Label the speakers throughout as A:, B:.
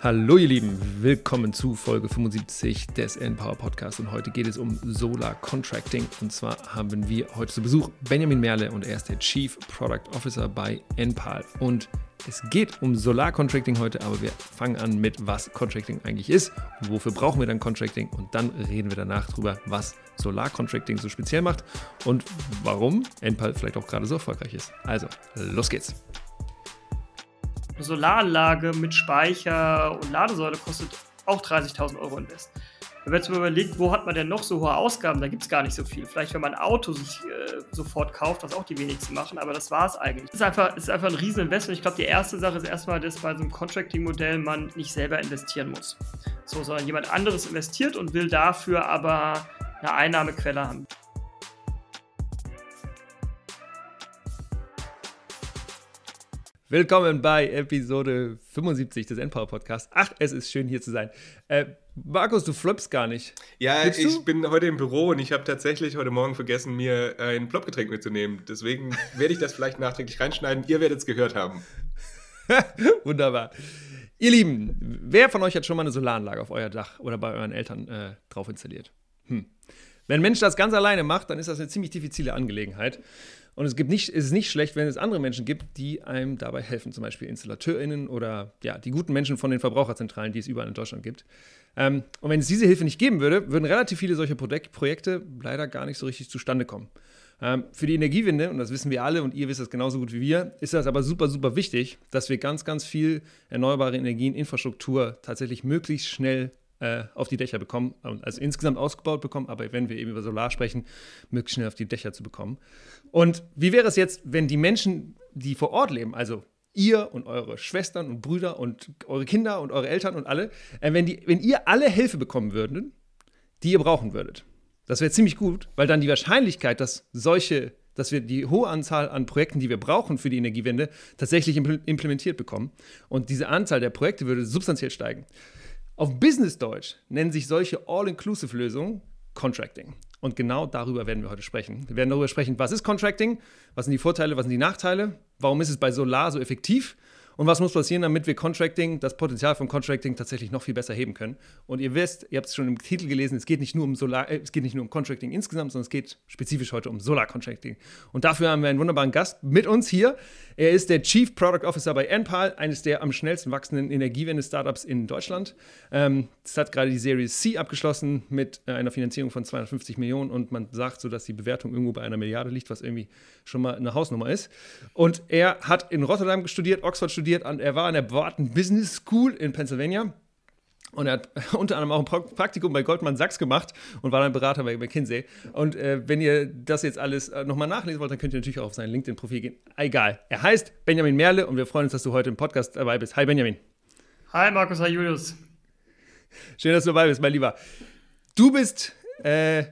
A: Hallo ihr Lieben, willkommen zu Folge 75 des N-Power Podcasts und heute geht es um Solar Contracting. Und zwar haben wir heute zu Besuch Benjamin Merle und er ist der Chief Product Officer bei NPAL und es geht um Solar Contracting heute, aber wir fangen an mit was Contracting eigentlich ist, wofür brauchen wir dann Contracting? Und dann reden wir danach drüber, was Solar Contracting so speziell macht und warum NPAL vielleicht auch gerade so erfolgreich ist. Also, los geht's.
B: Eine Solaranlage mit Speicher und Ladesäule kostet auch 30.000 Euro Invest. Wenn man jetzt mal überlegt, wo hat man denn noch so hohe Ausgaben, da gibt es gar nicht so viel. Vielleicht, wenn man ein Auto sich äh, sofort kauft, was auch die wenigsten machen, aber das war es eigentlich. Es ist einfach, ist einfach ein riesen Investment. Ich glaube, die erste Sache ist erstmal, dass bei so einem Contracting-Modell man nicht selber investieren muss. So, sondern jemand anderes investiert und will dafür aber eine Einnahmequelle haben.
A: Willkommen bei Episode 75 des Endpower Podcasts. Ach, es ist schön hier zu sein. Äh, Markus, du floppst gar nicht.
C: Ja, Gibst ich du? bin heute im Büro und ich habe tatsächlich heute Morgen vergessen, mir ein Plopgetränk mitzunehmen. Deswegen werde ich das vielleicht nachträglich reinschneiden. Ihr werdet es gehört haben.
A: Wunderbar. Ihr Lieben, wer von euch hat schon mal eine Solaranlage auf euer Dach oder bei euren Eltern äh, drauf installiert? Hm. Wenn ein Mensch das ganz alleine macht, dann ist das eine ziemlich diffizile Angelegenheit. Und es, gibt nicht, es ist nicht schlecht, wenn es andere Menschen gibt, die einem dabei helfen, zum Beispiel InstallateurInnen oder ja, die guten Menschen von den Verbraucherzentralen, die es überall in Deutschland gibt. Ähm, und wenn es diese Hilfe nicht geben würde, würden relativ viele solcher Projek Projekte leider gar nicht so richtig zustande kommen. Ähm, für die Energiewende, und das wissen wir alle und ihr wisst das genauso gut wie wir, ist das aber super, super wichtig, dass wir ganz, ganz viel erneuerbare Energien, Infrastruktur tatsächlich möglichst schnell äh, auf die Dächer bekommen, also insgesamt ausgebaut bekommen, aber wenn wir eben über Solar sprechen, möglichst schnell auf die Dächer zu bekommen. Und wie wäre es jetzt, wenn die Menschen, die vor Ort leben, also ihr und eure Schwestern und Brüder und eure Kinder und eure Eltern und alle, äh, wenn, die, wenn ihr alle Hilfe bekommen würdet, die ihr brauchen würdet. Das wäre ziemlich gut, weil dann die Wahrscheinlichkeit, dass solche, dass wir die hohe Anzahl an Projekten, die wir brauchen für die Energiewende, tatsächlich implementiert bekommen. Und diese Anzahl der Projekte würde substanziell steigen. Auf Business-Deutsch nennen sich solche All-Inclusive-Lösungen Contracting. Und genau darüber werden wir heute sprechen. Wir werden darüber sprechen, was ist Contracting, was sind die Vorteile, was sind die Nachteile, warum ist es bei Solar so effektiv und was muss passieren, damit wir Contracting, das Potenzial von Contracting tatsächlich noch viel besser heben können? Und ihr wisst, ihr habt es schon im Titel gelesen, es geht nicht nur um Solar, äh, es geht nicht nur um Contracting insgesamt, sondern es geht spezifisch heute um Solar Contracting. Und dafür haben wir einen wunderbaren Gast mit uns hier. Er ist der Chief Product Officer bei Enpal, eines der am schnellsten wachsenden Energiewende-Startups in Deutschland. Ähm, es hat gerade die Series C abgeschlossen mit äh, einer Finanzierung von 250 Millionen und man sagt so, dass die Bewertung irgendwo bei einer Milliarde liegt, was irgendwie schon mal eine Hausnummer ist. Und er hat in Rotterdam studiert, Oxford studiert, studiert, an, er war an der Barton Business School in Pennsylvania. Und er hat unter anderem auch ein Praktikum bei Goldman Sachs gemacht und war dann Berater bei McKinsey. Und äh, wenn ihr das jetzt alles äh, nochmal nachlesen wollt, dann könnt ihr natürlich auch auf sein LinkedIn-Profil gehen. Egal. Er heißt Benjamin Merle und wir freuen uns, dass du heute im Podcast dabei bist. Hi Benjamin.
B: Hi Markus, hi Julius.
A: Schön, dass du dabei bist, mein Lieber. Du bist äh,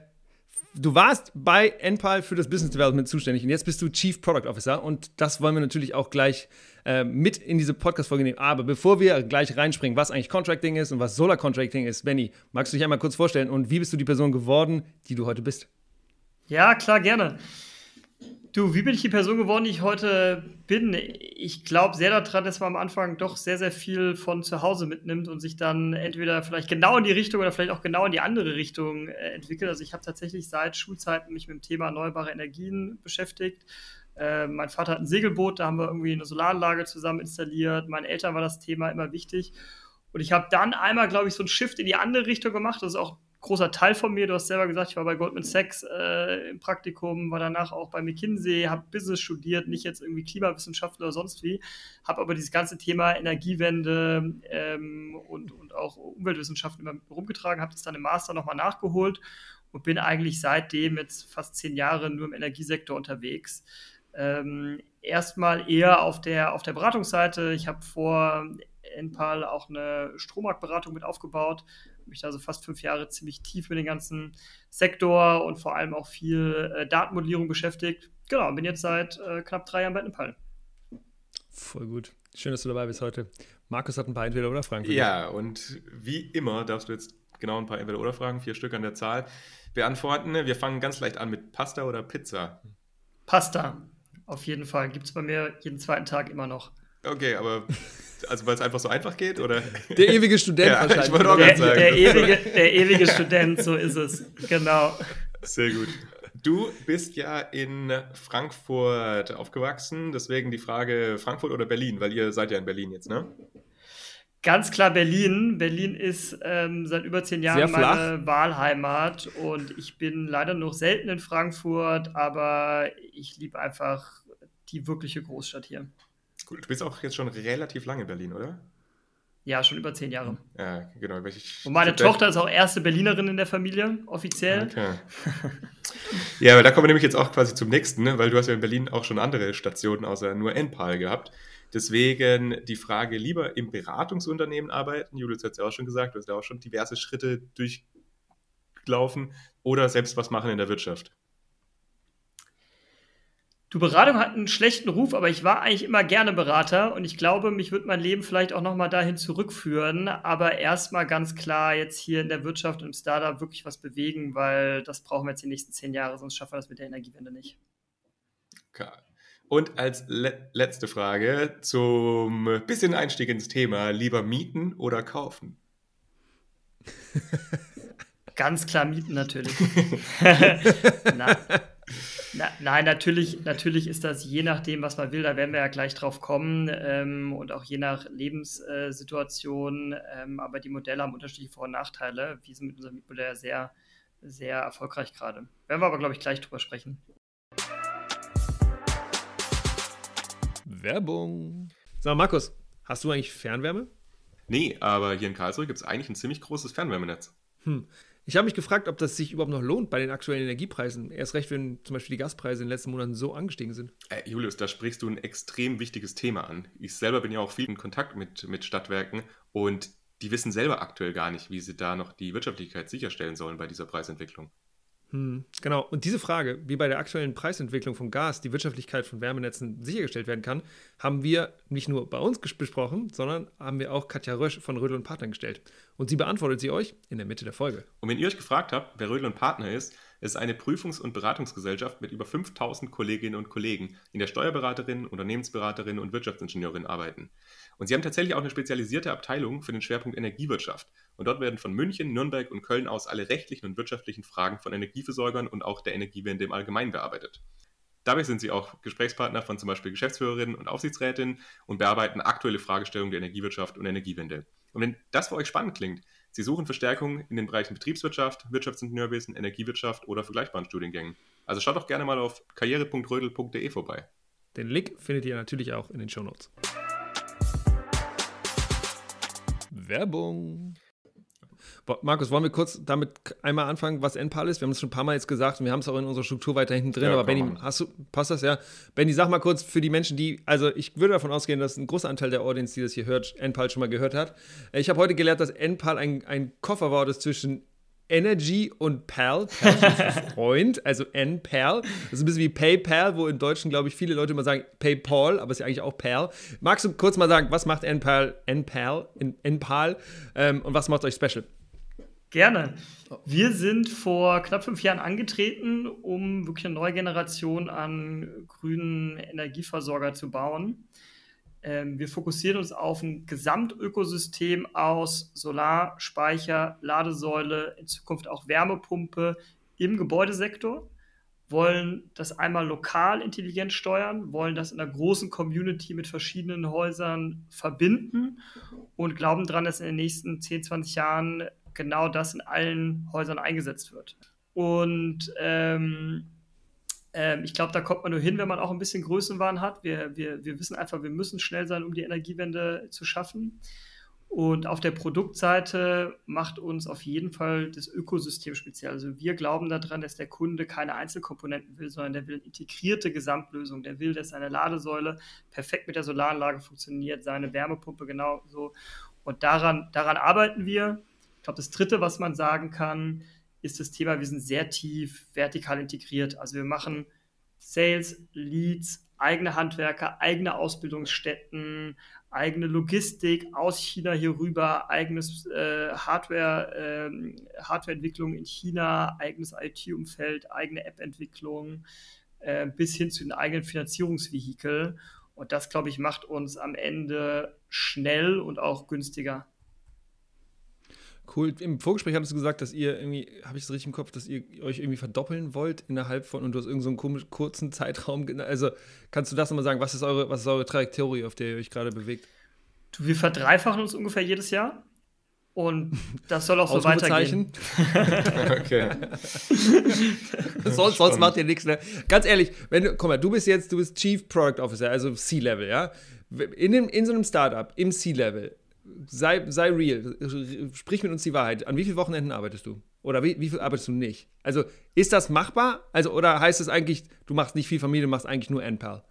A: du warst bei NPAL für das Business Development zuständig und jetzt bist du Chief Product Officer und das wollen wir natürlich auch gleich äh, mit in diese Podcast-Folge nehmen. Aber bevor wir gleich reinspringen, was eigentlich Contracting ist und was Solar Contracting ist, Benny, magst du dich einmal kurz vorstellen und wie bist du die Person geworden, die du heute bist?
B: Ja, klar, gerne. Du, wie bin ich die Person geworden, die ich heute bin? Ich glaube sehr daran, dass man am Anfang doch sehr, sehr viel von zu Hause mitnimmt und sich dann entweder vielleicht genau in die Richtung oder vielleicht auch genau in die andere Richtung äh, entwickelt. Also ich habe tatsächlich seit Schulzeiten mich mit dem Thema erneuerbare Energien beschäftigt. Äh, mein Vater hat ein Segelboot, da haben wir irgendwie eine Solaranlage zusammen installiert. Meinen Eltern war das Thema immer wichtig. Und ich habe dann einmal, glaube ich, so einen Shift in die andere Richtung gemacht. Das ist auch großer Teil von mir. Du hast selber gesagt, ich war bei Goldman Sachs äh, im Praktikum, war danach auch bei McKinsey, habe Business studiert, nicht jetzt irgendwie Klimawissenschaften oder sonst wie, habe aber dieses ganze Thema Energiewende ähm, und, und auch Umweltwissenschaften immer rumgetragen, habe das dann im Master nochmal nachgeholt und bin eigentlich seitdem jetzt fast zehn Jahre nur im Energiesektor unterwegs. Ähm, erstmal eher auf der, auf der Beratungsseite. Ich habe vor Enpal auch eine Strommarktberatung mit aufgebaut, mich da so fast fünf Jahre ziemlich tief mit dem ganzen Sektor und vor allem auch viel äh, Datenmodellierung beschäftigt. Genau, bin jetzt seit äh, knapp drei Jahren bei Nepal.
A: Voll gut. Schön, dass du dabei bist heute. Markus hat ein paar Entweder-Oder-Fragen
C: für dich. Ja, und wie immer darfst du jetzt genau ein paar Entweder-Oder-Fragen, vier Stück an der Zahl, beantworten. Wir fangen ganz leicht an mit Pasta oder Pizza.
B: Pasta, auf jeden Fall. Gibt es bei mir jeden zweiten Tag immer noch.
C: Okay, aber Also weil es einfach so einfach geht? Oder?
A: Der ewige Student
C: Ja,
A: wahrscheinlich.
C: ich wollte auch
B: Der,
C: gerade sagen.
B: der, ewige, der ewige Student, so ist es. Genau.
C: Sehr gut. Du bist ja in Frankfurt aufgewachsen, deswegen die Frage Frankfurt oder Berlin, weil ihr seid ja in Berlin jetzt, ne?
B: Ganz klar Berlin. Berlin ist ähm, seit über zehn Jahren meine Wahlheimat und ich bin leider noch selten in Frankfurt, aber ich liebe einfach die wirkliche Großstadt hier.
C: Gut, du bist auch jetzt schon relativ lange in Berlin, oder?
B: Ja, schon über zehn Jahre.
C: Ja, genau.
B: Und meine Tochter ist auch erste Berlinerin in der Familie, offiziell.
C: Okay. ja, aber da kommen wir nämlich jetzt auch quasi zum nächsten, ne? weil du hast ja in Berlin auch schon andere Stationen außer nur NPAL gehabt. Deswegen die Frage, lieber im Beratungsunternehmen arbeiten, Julius hat es ja auch schon gesagt, du hast ja auch schon diverse Schritte durchlaufen oder selbst was machen in der Wirtschaft.
B: Du, Beratung hat einen schlechten Ruf, aber ich war eigentlich immer gerne Berater und ich glaube, mich wird mein Leben vielleicht auch nochmal dahin zurückführen. Aber erstmal ganz klar jetzt hier in der Wirtschaft und im Startup wirklich was bewegen, weil das brauchen wir jetzt die nächsten zehn Jahre, sonst schaffen wir das mit der Energiewende nicht.
C: Okay. Und als le letzte Frage zum bisschen Einstieg ins Thema, lieber mieten oder kaufen?
B: Ganz klar mieten natürlich. Na, na, nein, natürlich, natürlich ist das je nachdem, was man will, da werden wir ja gleich drauf kommen ähm, und auch je nach Lebenssituation. Ähm, aber die Modelle haben unterschiedliche Vor- und Nachteile. Wir sind mit unserem Mietmodell sehr, sehr erfolgreich gerade. Werden wir aber, glaube ich, gleich drüber sprechen.
A: Werbung. Sag mal, Markus, hast du eigentlich Fernwärme?
C: Nee, aber hier in Karlsruhe gibt es eigentlich ein ziemlich großes Fernwärmenetz.
A: Hm. Ich habe mich gefragt, ob das sich überhaupt noch lohnt bei den aktuellen Energiepreisen. Erst recht, wenn zum Beispiel die Gaspreise in den letzten Monaten so angestiegen sind.
C: Äh, Julius, da sprichst du ein extrem wichtiges Thema an. Ich selber bin ja auch viel in Kontakt mit, mit Stadtwerken und die wissen selber aktuell gar nicht, wie sie da noch die Wirtschaftlichkeit sicherstellen sollen bei dieser Preisentwicklung.
A: Hm, genau. Und diese Frage, wie bei der aktuellen Preisentwicklung von Gas die Wirtschaftlichkeit von Wärmenetzen sichergestellt werden kann, haben wir nicht nur bei uns besprochen, sondern haben wir auch Katja Rösch von Rödel und Partnern gestellt. Und sie beantwortet sie euch in der Mitte der Folge.
C: Und wenn ihr euch gefragt habt, wer Rödel und Partner ist, es ist eine Prüfungs- und Beratungsgesellschaft mit über 5000 Kolleginnen und Kollegen, in der Steuerberaterin, Unternehmensberaterin und Wirtschaftsingenieurin arbeiten. Und sie haben tatsächlich auch eine spezialisierte Abteilung für den Schwerpunkt Energiewirtschaft. Und dort werden von München, Nürnberg und Köln aus alle rechtlichen und wirtschaftlichen Fragen von Energieversorgern und auch der Energiewende im Allgemeinen bearbeitet. Dabei sind sie auch Gesprächspartner von zum Beispiel Geschäftsführerinnen und Aufsichtsrätinnen und bearbeiten aktuelle Fragestellungen der Energiewirtschaft und Energiewende. Und wenn das für euch spannend klingt, Sie suchen Verstärkung in den Bereichen Betriebswirtschaft, Wirtschaftsingenieurwesen, Energiewirtschaft oder vergleichbaren Studiengängen. Also schaut doch gerne mal auf karriere.rödel.de vorbei.
A: Den Link findet ihr natürlich auch in den Shownotes. Werbung. Markus, wollen wir kurz damit einmal anfangen, was NPAL ist? Wir haben es schon ein paar Mal jetzt gesagt und wir haben es auch in unserer Struktur weiter hinten drin.
C: Ja,
A: aber Benny, hast du, passt das ja? Benny, sag mal kurz für die Menschen, die, also ich würde davon ausgehen, dass ein großer Anteil der Audience, die das hier hört, NPAL schon mal gehört hat. Äh, Ich habe heute gelernt, dass NPAL ein, ein Kofferwort ist zwischen Energy und PAL, PAL Freund, also NPAL. Das ist ein bisschen wie PayPal, wo in Deutschen, glaube ich, viele Leute immer sagen PayPal, aber es ist ja eigentlich auch PAL. Magst du kurz mal sagen, was macht NPAL, NPAL, NPAL ähm, und was macht euch special?
B: Gerne. Wir sind vor knapp fünf Jahren angetreten, um wirklich eine neue Generation an grünen Energieversorger zu bauen. Ähm, wir fokussieren uns auf ein Gesamtökosystem aus Solar, Speicher, Ladesäule, in Zukunft auch Wärmepumpe im Gebäudesektor, wollen das einmal lokal intelligent steuern, wollen das in einer großen Community mit verschiedenen Häusern verbinden und glauben daran, dass in den nächsten 10, 20 Jahren genau das in allen Häusern eingesetzt wird. Und ähm, ähm, ich glaube, da kommt man nur hin, wenn man auch ein bisschen Größenwahn hat. Wir, wir, wir wissen einfach, wir müssen schnell sein, um die Energiewende zu schaffen. Und auf der Produktseite macht uns auf jeden Fall das Ökosystem speziell. Also wir glauben daran, dass der Kunde keine Einzelkomponenten will, sondern der will eine integrierte Gesamtlösung. Der will, dass seine Ladesäule perfekt mit der Solaranlage funktioniert, seine Wärmepumpe genauso. Und daran, daran arbeiten wir. Ich glaube, das Dritte, was man sagen kann, ist das Thema, wir sind sehr tief vertikal integriert. Also wir machen Sales, Leads, eigene Handwerker, eigene Ausbildungsstätten, eigene Logistik aus China hier rüber, eigenes äh, Hardware, ähm, Hardwareentwicklung in China, eigenes IT-Umfeld, eigene App-Entwicklung, äh, bis hin zu den eigenen Finanzierungsvehikel. Und das, glaube ich, macht uns am Ende schnell und auch günstiger.
A: Cool. Im Vorgespräch hattest du gesagt, dass ihr irgendwie, habe ich es richtig im Kopf, dass ihr euch irgendwie verdoppeln wollt innerhalb von, und du hast irgendeinen so einen kurzen Zeitraum. Also kannst du das nochmal sagen? Was ist eure, was ist eure Trajektorie, auf der ihr euch gerade bewegt?
B: Du, wir verdreifachen uns ungefähr jedes Jahr. Und das soll auch so weitergehen. okay.
A: sonst, sonst macht ihr nichts, ne? Ganz ehrlich, wenn du, guck mal, du bist jetzt, du bist Chief Product Officer, also C-Level, ja? In, dem, in so einem Startup, im C-Level, sei, sei real, sprich mit uns die Wahrheit. An wie vielen Wochenenden arbeitest du? Oder wie, wie viel arbeitest du nicht? Also, ist das machbar? Also, oder heißt es eigentlich, du machst nicht viel Familie, du machst eigentlich nur NPAL?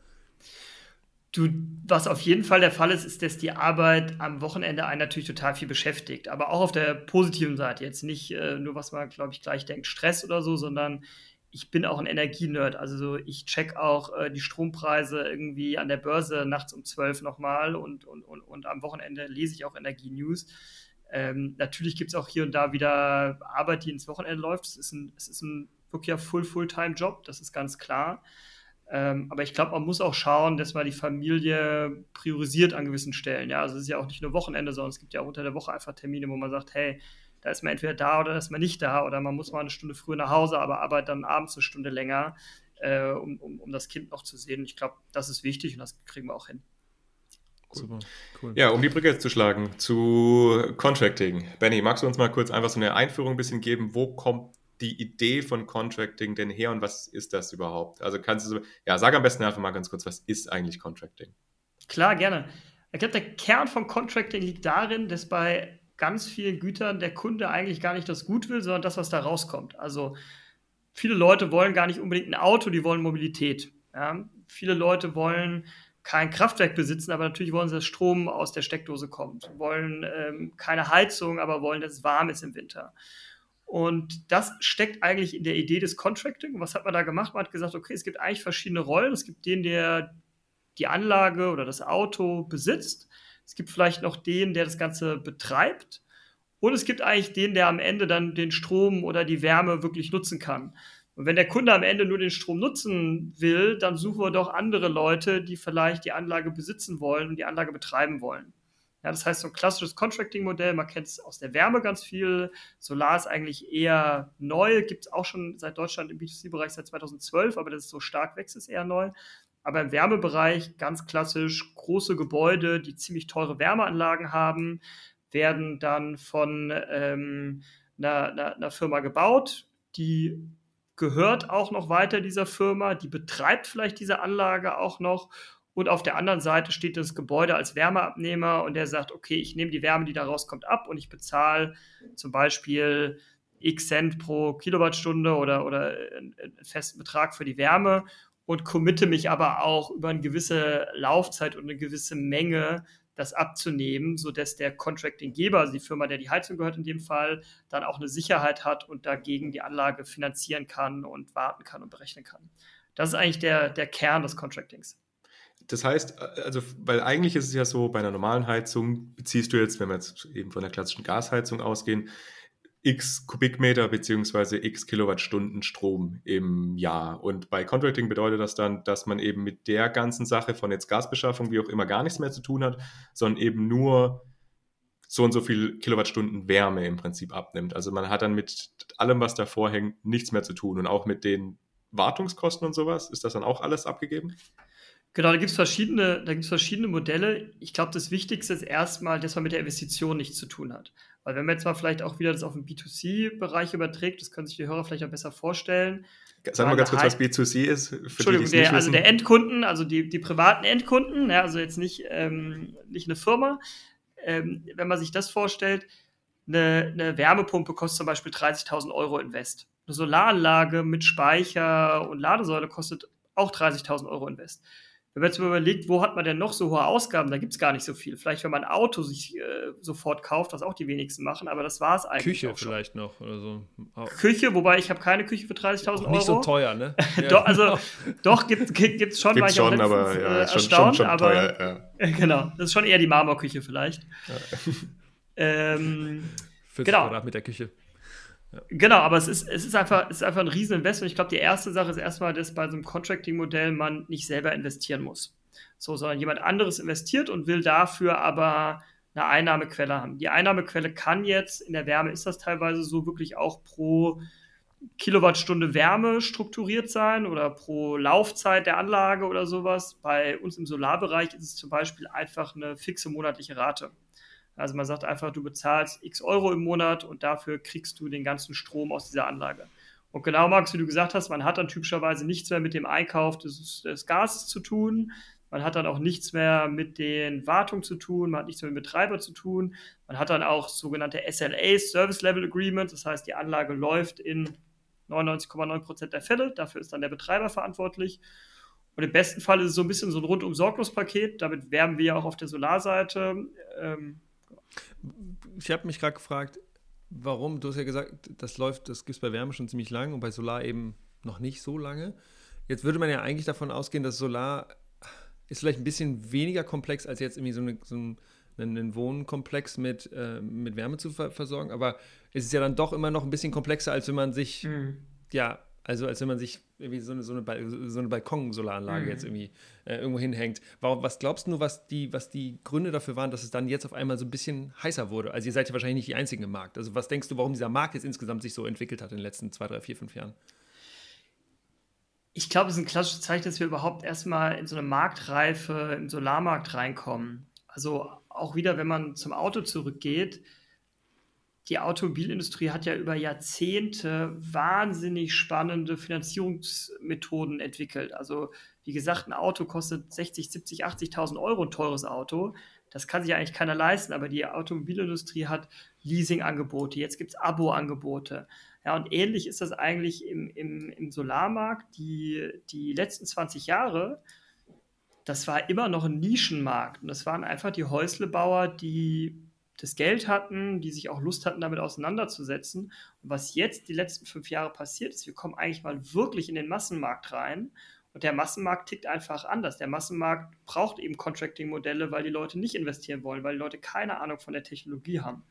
B: Du, was auf jeden Fall der Fall ist, ist, dass die Arbeit am Wochenende einen natürlich total viel beschäftigt. Aber auch auf der positiven Seite. Jetzt nicht äh, nur, was man, glaube ich, gleich denkt, Stress oder so, sondern ich bin auch ein Energienerd. Also ich check auch äh, die Strompreise irgendwie an der Börse nachts um 12 nochmal und, und, und, und am Wochenende lese ich auch Energienews. Ähm, natürlich gibt es auch hier und da wieder Arbeit, die ins Wochenende läuft. Es ist ein, es ist ein wirklich Full-Full-Time-Job, das ist ganz klar. Ähm, aber ich glaube, man muss auch schauen, dass man die Familie priorisiert an gewissen Stellen. Ja, also es ist ja auch nicht nur Wochenende, sondern es gibt ja auch unter der Woche einfach Termine, wo man sagt, hey, da ist man entweder da oder da ist man nicht da oder man muss mal eine Stunde früher nach Hause, aber arbeitet dann abends eine Stunde länger, äh, um, um, um das Kind noch zu sehen. Ich glaube, das ist wichtig und das kriegen wir auch hin.
C: Super, cool. Ja, um die Brücke zu schlagen zu Contracting. Benny, magst du uns mal kurz einfach so eine Einführung ein bisschen geben? Wo kommt die Idee von Contracting denn her und was ist das überhaupt? Also kannst du so, ja, sag am besten einfach mal ganz kurz, was ist eigentlich Contracting?
B: Klar, gerne. Ich glaube, der Kern von Contracting liegt darin, dass bei ganz vielen Gütern der Kunde eigentlich gar nicht das Gut will, sondern das, was da rauskommt. Also viele Leute wollen gar nicht unbedingt ein Auto, die wollen Mobilität. Ja? Viele Leute wollen kein Kraftwerk besitzen, aber natürlich wollen sie, dass Strom aus der Steckdose kommt. Wollen ähm, keine Heizung, aber wollen, dass es warm ist im Winter. Und das steckt eigentlich in der Idee des Contracting. Was hat man da gemacht? Man hat gesagt, okay, es gibt eigentlich verschiedene Rollen. Es gibt den, der die Anlage oder das Auto besitzt. Es gibt vielleicht noch den, der das Ganze betreibt. Und es gibt eigentlich den, der am Ende dann den Strom oder die Wärme wirklich nutzen kann. Und wenn der Kunde am Ende nur den Strom nutzen will, dann suchen wir doch andere Leute, die vielleicht die Anlage besitzen wollen und die Anlage betreiben wollen. Ja, das heißt, so ein klassisches Contracting-Modell, man kennt es aus der Wärme ganz viel. Solar ist eigentlich eher neu, gibt es auch schon seit Deutschland im B2C-Bereich seit 2012, aber das ist so stark wächst, ist eher neu. Aber im Wärmebereich ganz klassisch große Gebäude, die ziemlich teure Wärmeanlagen haben, werden dann von ähm, einer, einer, einer Firma gebaut, die gehört auch noch weiter dieser Firma, die betreibt vielleicht diese Anlage auch noch. Und auf der anderen Seite steht das Gebäude als Wärmeabnehmer und der sagt, okay, ich nehme die Wärme, die da rauskommt, ab und ich bezahle zum Beispiel x Cent pro Kilowattstunde oder, oder einen festen Betrag für die Wärme und committe mich aber auch über eine gewisse Laufzeit und eine gewisse Menge das abzunehmen, sodass der Contractinggeber, also die Firma, der die Heizung gehört in dem Fall, dann auch eine Sicherheit hat und dagegen die Anlage finanzieren kann und warten kann und berechnen kann. Das ist eigentlich der, der Kern des Contractings.
C: Das heißt, also, weil eigentlich ist es ja so, bei einer normalen Heizung beziehst du jetzt, wenn wir jetzt eben von der klassischen Gasheizung ausgehen, x Kubikmeter bzw. x Kilowattstunden Strom im Jahr. Und bei Contracting bedeutet das dann, dass man eben mit der ganzen Sache von jetzt Gasbeschaffung, wie auch immer, gar nichts mehr zu tun hat, sondern eben nur so und so viel Kilowattstunden Wärme im Prinzip abnimmt. Also man hat dann mit allem, was davor hängt, nichts mehr zu tun. Und auch mit den Wartungskosten und sowas, ist das dann auch alles abgegeben?
B: Genau, da gibt es verschiedene, verschiedene Modelle. Ich glaube, das Wichtigste ist erstmal, dass man mit der Investition nichts zu tun hat. Weil wenn man jetzt mal vielleicht auch wieder das auf den B2C-Bereich überträgt, das können sich die Hörer vielleicht auch besser vorstellen.
C: Sag mal ganz kurz, was B2C ist.
B: Entschuldigung, die, der, also der Endkunden, also die, die privaten Endkunden, ja, also jetzt nicht, ähm, nicht eine Firma. Ähm, wenn man sich das vorstellt, eine, eine Wärmepumpe kostet zum Beispiel 30.000 Euro Invest. Eine Solaranlage mit Speicher und Ladesäule kostet auch 30.000 Euro Invest. Wenn man jetzt mal überlegt, wo hat man denn noch so hohe Ausgaben, da gibt es gar nicht so viel. Vielleicht, wenn man ein Auto sich äh, sofort kauft, was auch die wenigsten machen, aber das war es eigentlich.
A: Küche vielleicht noch oder so.
B: Küche, wobei ich habe keine Küche für 30.000 Euro.
A: Nicht so teuer, ne?
B: doch, also, doch, gibt es schon,
C: gibt's schon, aber ja,
B: äh, erstaunt, schon, schon aber teuer, ja. genau, das ist schon eher die Marmorküche vielleicht. Ja.
A: ähm, 40 genau. Quadratmeter Küche.
B: Genau, aber es ist, es ist einfach, es ist einfach ein Rieseninvestment. Ich glaube, die erste Sache ist erstmal, dass bei so einem Contracting-Modell man nicht selber investieren muss. So, sondern jemand anderes investiert und will dafür aber eine Einnahmequelle haben. Die Einnahmequelle kann jetzt, in der Wärme ist das teilweise so, wirklich auch pro Kilowattstunde Wärme strukturiert sein oder pro Laufzeit der Anlage oder sowas. Bei uns im Solarbereich ist es zum Beispiel einfach eine fixe monatliche Rate. Also man sagt einfach, du bezahlst x Euro im Monat und dafür kriegst du den ganzen Strom aus dieser Anlage. Und genau, Max, wie du gesagt hast, man hat dann typischerweise nichts mehr mit dem Einkauf des, des Gases zu tun. Man hat dann auch nichts mehr mit den Wartungen zu tun, man hat nichts mehr mit Betreiber zu tun. Man hat dann auch sogenannte SLAs, Service Level Agreements, das heißt, die Anlage läuft in 99,9% der Fälle. Dafür ist dann der Betreiber verantwortlich. Und im besten Fall ist es so ein bisschen so ein rundum sorglos Paket. Damit werben wir ja auch auf der Solarseite. Ähm,
A: ich habe mich gerade gefragt, warum, du hast ja gesagt, das läuft, das gibt es bei Wärme schon ziemlich lang und bei Solar eben noch nicht so lange. Jetzt würde man ja eigentlich davon ausgehen, dass Solar ist vielleicht ein bisschen weniger komplex als jetzt irgendwie so, eine, so ein, einen Wohnkomplex mit, äh, mit Wärme zu ver versorgen, aber es ist ja dann doch immer noch ein bisschen komplexer, als wenn man sich, mhm. ja, also als wenn man sich irgendwie so eine, so eine, so eine Balkonsolaranlage mhm. jetzt irgendwie äh, irgendwo hinhängt. Warum, was glaubst du, was die, was die Gründe dafür waren, dass es dann jetzt auf einmal so ein bisschen heißer wurde? Also ihr seid ja wahrscheinlich nicht die Einzigen im Markt. Also was denkst du, warum dieser Markt jetzt insgesamt sich so entwickelt hat in den letzten zwei, drei, vier, fünf Jahren?
B: Ich glaube, es ist ein klassisches Zeichen, dass wir überhaupt erstmal in so eine Marktreife im Solarmarkt reinkommen. Also auch wieder, wenn man zum Auto zurückgeht, die Automobilindustrie hat ja über Jahrzehnte wahnsinnig spannende Finanzierungsmethoden entwickelt. Also wie gesagt, ein Auto kostet 60, 70, 80.000 Euro, ein teures Auto. Das kann sich eigentlich keiner leisten, aber die Automobilindustrie hat Leasingangebote, jetzt gibt es Abo-Angebote. Ja, und ähnlich ist das eigentlich im, im, im Solarmarkt. Die, die letzten 20 Jahre, das war immer noch ein Nischenmarkt. Und das waren einfach die Häuslebauer, die das Geld hatten, die sich auch Lust hatten, damit auseinanderzusetzen. Und was jetzt die letzten fünf Jahre passiert ist, wir kommen eigentlich mal wirklich in den Massenmarkt rein. Und der Massenmarkt tickt einfach anders. Der Massenmarkt braucht eben Contracting-Modelle, weil die Leute nicht investieren wollen, weil die Leute keine Ahnung von der Technologie haben.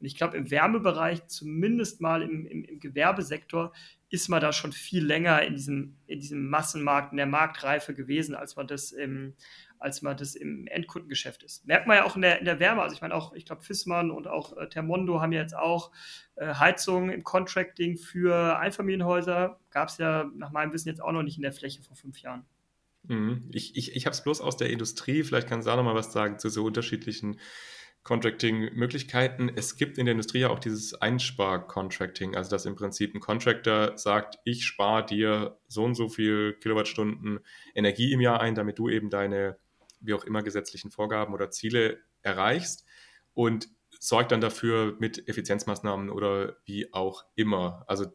B: Und ich glaube, im Wärmebereich, zumindest mal im, im, im, Gewerbesektor, ist man da schon viel länger in diesem, in diesem Massenmarkt, in der Marktreife gewesen, als man das im, als man das im Endkundengeschäft ist. Merkt man ja auch in der, in der Wärme. Also ich meine auch, ich glaube, Fissmann und auch äh, Termondo haben ja jetzt auch äh, Heizungen im Contracting für Einfamilienhäuser. Gab es ja nach meinem Wissen jetzt auch noch nicht in der Fläche vor fünf Jahren.
C: Mhm. Ich, ich, ich habe es bloß aus der Industrie. Vielleicht kann Sarah noch mal was sagen zu so unterschiedlichen Contracting-Möglichkeiten. Es gibt in der Industrie ja auch dieses Einspar-Contracting, also dass im Prinzip ein Contractor sagt, ich spare dir so und so viel Kilowattstunden Energie im Jahr ein, damit du eben deine wie auch immer gesetzlichen Vorgaben oder Ziele erreichst und sorgt dann dafür mit Effizienzmaßnahmen oder wie auch immer. Also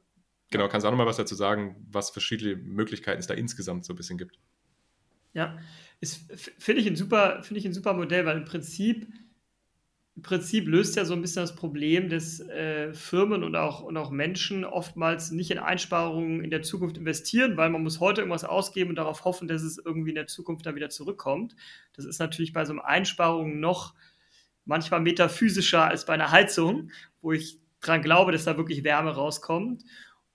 C: genau, kannst du auch noch mal was dazu sagen, was verschiedene Möglichkeiten es da insgesamt so ein bisschen gibt?
B: Ja, finde ich, ein super, find ich ein super Modell, weil im Prinzip Prinzip löst ja so ein bisschen das Problem, dass äh, Firmen und auch, und auch Menschen oftmals nicht in Einsparungen in der Zukunft investieren, weil man muss heute irgendwas ausgeben und darauf hoffen, dass es irgendwie in der Zukunft dann wieder zurückkommt. Das ist natürlich bei so einer Einsparung noch manchmal metaphysischer als bei einer Heizung, wo ich dran glaube, dass da wirklich Wärme rauskommt.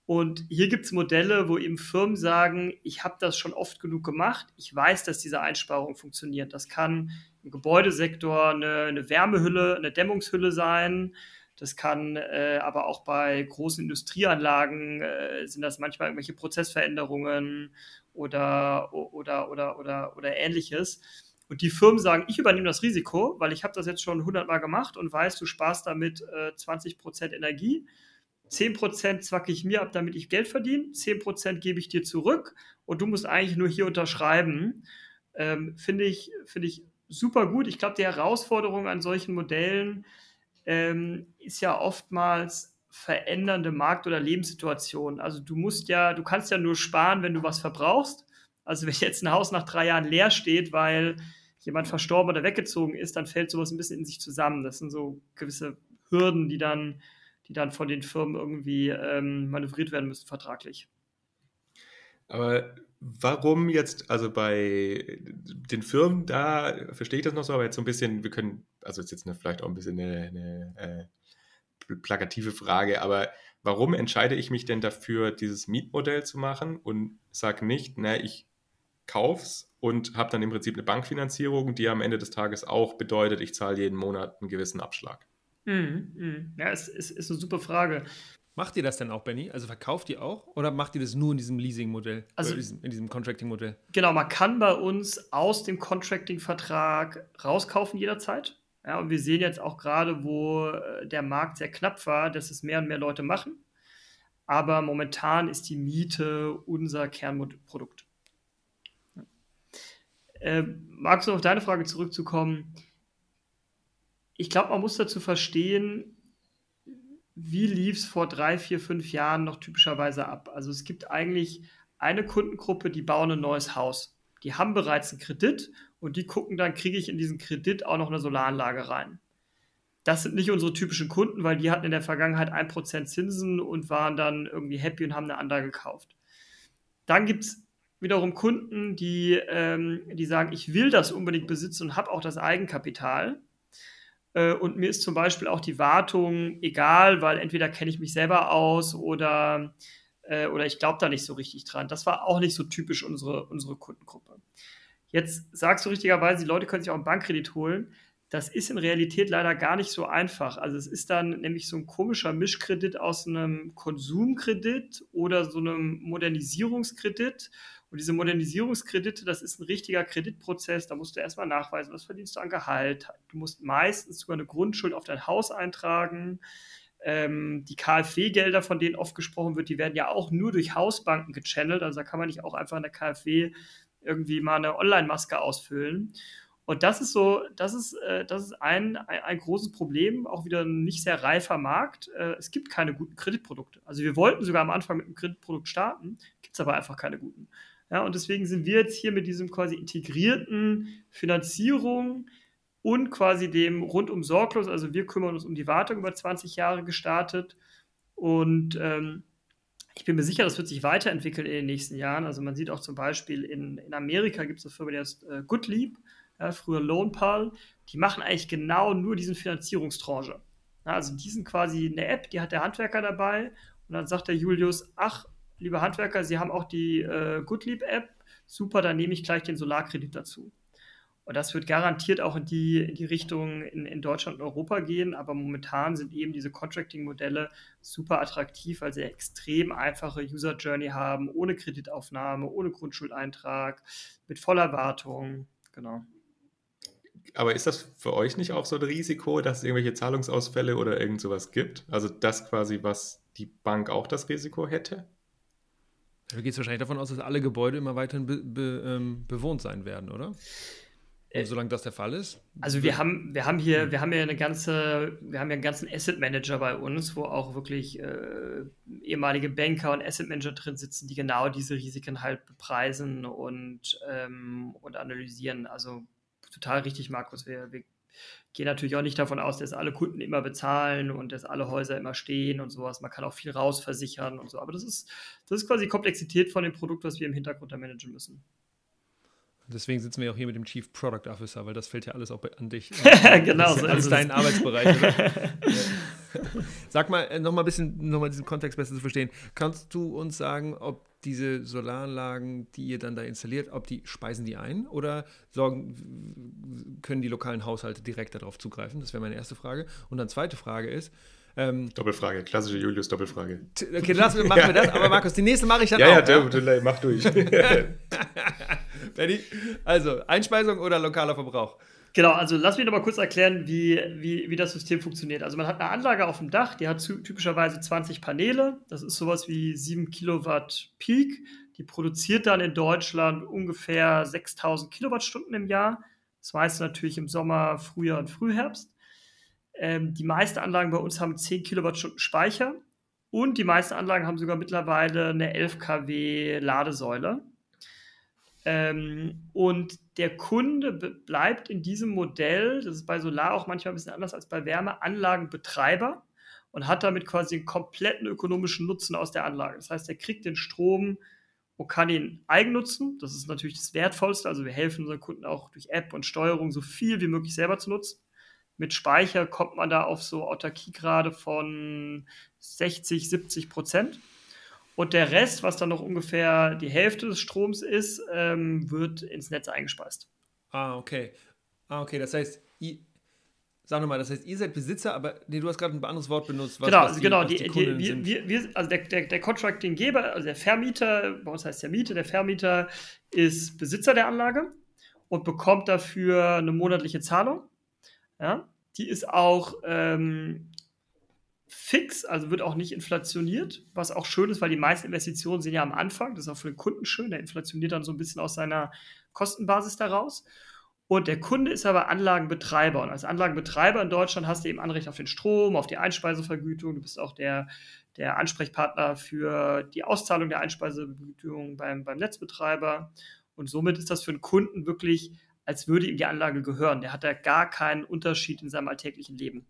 B: Und hier gibt es Modelle, wo eben Firmen sagen, ich habe das schon oft genug gemacht, ich weiß, dass diese Einsparung funktioniert. Das kann im Gebäudesektor eine, eine Wärmehülle, eine Dämmungshülle sein. Das kann äh, aber auch bei großen Industrieanlagen äh, sind das manchmal irgendwelche Prozessveränderungen oder, oder, oder, oder, oder ähnliches. Und die Firmen sagen, ich übernehme das Risiko, weil ich habe das jetzt schon 100 Mal gemacht und weiß, du sparst damit äh, 20% Energie. 10% zwacke ich mir ab, damit ich Geld verdiene. 10% gebe ich dir zurück und du musst eigentlich nur hier unterschreiben. Ähm, Finde ich, find ich super gut. Ich glaube, die Herausforderung an solchen Modellen ähm, ist ja oftmals verändernde Markt- oder Lebenssituationen. Also du musst ja, du kannst ja nur sparen, wenn du was verbrauchst. Also wenn jetzt ein Haus nach drei Jahren leer steht, weil jemand verstorben oder weggezogen ist, dann fällt sowas ein bisschen in sich zusammen. Das sind so gewisse Hürden, die dann, die dann von den Firmen irgendwie ähm, manövriert werden müssen vertraglich.
C: Aber warum jetzt, also bei den Firmen, da verstehe ich das noch so, aber jetzt so ein bisschen, wir können, also ist jetzt eine, vielleicht auch ein bisschen eine, eine äh, plakative Frage, aber warum entscheide ich mich denn dafür, dieses Mietmodell zu machen und sage nicht, na, ich kauf's und habe dann im Prinzip eine Bankfinanzierung, die am Ende des Tages auch bedeutet, ich zahle jeden Monat einen gewissen Abschlag.
B: Mhm, mhm. Ja, es ist, ist eine super Frage.
A: Macht ihr das denn auch, Benny? Also verkauft ihr auch oder macht ihr das nur in diesem Leasing-Modell,
B: also,
A: in diesem, diesem Contracting-Modell?
B: Genau, man kann bei uns aus dem Contracting-Vertrag rauskaufen jederzeit. Ja, und wir sehen jetzt auch gerade, wo äh, der Markt sehr knapp war, dass es mehr und mehr Leute machen. Aber momentan ist die Miete unser Kernprodukt. Äh, magst du auf deine Frage zurückzukommen? Ich glaube, man muss dazu verstehen, wie lief es vor drei, vier, fünf Jahren noch typischerweise ab? Also es gibt eigentlich eine Kundengruppe, die bauen ein neues Haus. Die haben bereits einen Kredit und die gucken dann, kriege ich in diesen Kredit auch noch eine Solaranlage rein. Das sind nicht unsere typischen Kunden, weil die hatten in der Vergangenheit 1% Zinsen und waren dann irgendwie happy und haben eine Anlage gekauft. Dann gibt es wiederum Kunden, die, ähm, die sagen, ich will das unbedingt besitzen und habe auch das Eigenkapital. Äh, und mir ist zum Beispiel auch die Wartung egal, weil entweder kenne ich mich selber aus oder, äh, oder ich glaube da nicht so richtig dran. Das war auch nicht so typisch unsere, unsere Kundengruppe. Jetzt sagst du richtigerweise, die Leute können sich auch einen Bankkredit holen. Das ist in Realität leider gar nicht so einfach. Also es ist dann nämlich so ein komischer Mischkredit aus einem Konsumkredit oder so einem Modernisierungskredit und diese Modernisierungskredite, das ist ein richtiger Kreditprozess. Da musst du erstmal nachweisen, was verdienst du an Gehalt. Du musst meistens sogar eine Grundschuld auf dein Haus eintragen. Ähm, die KfW-Gelder, von denen oft gesprochen wird, die werden ja auch nur durch Hausbanken gechannelt. Also da kann man nicht auch einfach in der KfW irgendwie mal eine Online-Maske ausfüllen. Und das ist so, das ist, äh, das ist ein, ein, ein, großes Problem, auch wieder ein nicht sehr reifer Markt. Äh, es gibt keine guten Kreditprodukte. Also wir wollten sogar am Anfang mit einem Kreditprodukt starten, gibt es aber einfach keine guten. Ja, und deswegen sind wir jetzt hier mit diesem quasi integrierten Finanzierung und quasi dem rundum sorglos, also wir kümmern uns um die Wartung über 20 Jahre gestartet und ähm, ich bin mir sicher, das wird sich weiterentwickeln in den nächsten Jahren. Also man sieht auch zum Beispiel in, in Amerika gibt es eine Firma, die heißt äh, Goodleap, ja, früher LoanPal, die machen eigentlich genau nur diesen Finanzierungstranche. Ja, also die sind quasi eine App, die hat der Handwerker dabei und dann sagt der Julius, ach, liebe Handwerker, Sie haben auch die äh, Goodleap-App. Super, dann nehme ich gleich den Solarkredit dazu. Und das wird garantiert auch in die, in die Richtung in, in Deutschland und Europa gehen. Aber momentan sind eben diese Contracting-Modelle super attraktiv, weil sie extrem einfache User-Journey haben, ohne Kreditaufnahme, ohne Grundschuldeintrag, mit voller Wartung. Genau.
C: Aber ist das für euch nicht auch so ein Risiko, dass es irgendwelche Zahlungsausfälle oder irgend sowas gibt? Also das quasi, was die Bank auch das Risiko hätte?
A: Du gehst wahrscheinlich davon aus, dass alle Gebäude immer weiterhin be be ähm, bewohnt sein werden, oder? Äh, solange das der Fall ist.
B: Also wir haben, wir haben hier, hm. wir haben ja eine ganze, wir haben ja einen ganzen Asset Manager bei uns, wo auch wirklich äh, ehemalige Banker und Asset Manager drin sitzen, die genau diese Risiken halt bepreisen und, ähm, und analysieren. Also total richtig, Markus. Wir, wir gehe natürlich auch nicht davon aus, dass alle Kunden immer bezahlen und dass alle Häuser immer stehen und sowas. Man kann auch viel rausversichern und so. Aber das ist, das ist quasi Komplexität von dem Produkt, was wir im Hintergrund da managen müssen.
A: Deswegen sitzen wir auch hier mit dem Chief Product Officer, weil das fällt ja alles auch an dich.
B: genau.
A: Das ist ja alles dein Arbeitsbereich. Sag mal, äh, nochmal ein bisschen, nochmal diesen Kontext besser zu verstehen. Kannst du uns sagen, ob diese Solaranlagen, die ihr dann da installiert, ob die speisen die ein oder sorgen, können die lokalen Haushalte direkt darauf zugreifen? Das wäre meine erste Frage. Und dann zweite Frage ist,
C: ähm, Doppelfrage, klassische Julius-Doppelfrage.
A: Okay, lass, machen wir das, aber Markus, die nächste mache ich dann
C: ja,
A: auch.
C: Ja, ja, mach durch.
A: Benny, also Einspeisung oder lokaler Verbrauch?
B: Genau, also lass mich noch mal kurz erklären, wie, wie, wie das System funktioniert. Also man hat eine Anlage auf dem Dach, die hat typischerweise 20 Paneele. Das ist sowas wie 7 Kilowatt Peak. Die produziert dann in Deutschland ungefähr 6000 Kilowattstunden im Jahr. Das meiste natürlich im Sommer, Frühjahr und Frühherbst. Ähm, die meisten Anlagen bei uns haben 10 Kilowattstunden Speicher und die meisten Anlagen haben sogar mittlerweile eine 11 kW Ladesäule. Ähm, und der Kunde bleibt in diesem Modell, das ist bei Solar auch manchmal ein bisschen anders als bei Wärme, Anlagenbetreiber und hat damit quasi einen kompletten ökonomischen Nutzen aus der Anlage. Das heißt, er kriegt den Strom und kann ihn eigennutzen. Das ist natürlich das Wertvollste. Also wir helfen unseren Kunden auch durch App und Steuerung so viel wie möglich selber zu nutzen. Mit Speicher kommt man da auf so Autarkiegrade von 60, 70 Prozent. Und der Rest, was dann noch ungefähr die Hälfte des Stroms ist, ähm, wird ins Netz eingespeist.
A: Ah, okay. Ah, okay. Das heißt, I Sag nochmal, das heißt, ihr seid Besitzer, aber nee, du hast gerade ein anderes Wort benutzt.
B: Was, genau, was die, genau. Die, die, die wir, wir, also der, der, der Contractinggeber, also der Vermieter, bei uns heißt der Miete, der Vermieter ist Besitzer der Anlage und bekommt dafür eine monatliche Zahlung. Ja, die ist auch ähm, fix, also wird auch nicht inflationiert, was auch schön ist, weil die meisten Investitionen sind ja am Anfang. Das ist auch für den Kunden schön. Der inflationiert dann so ein bisschen aus seiner Kostenbasis daraus. Und der Kunde ist aber Anlagenbetreiber. Und als Anlagenbetreiber in Deutschland hast du eben Anrecht auf den Strom, auf die Einspeisevergütung. Du bist auch der, der Ansprechpartner für die Auszahlung der Einspeisevergütung beim, beim Netzbetreiber. Und somit ist das für den Kunden wirklich, als würde ihm die Anlage gehören. Der hat da gar keinen Unterschied in seinem alltäglichen Leben.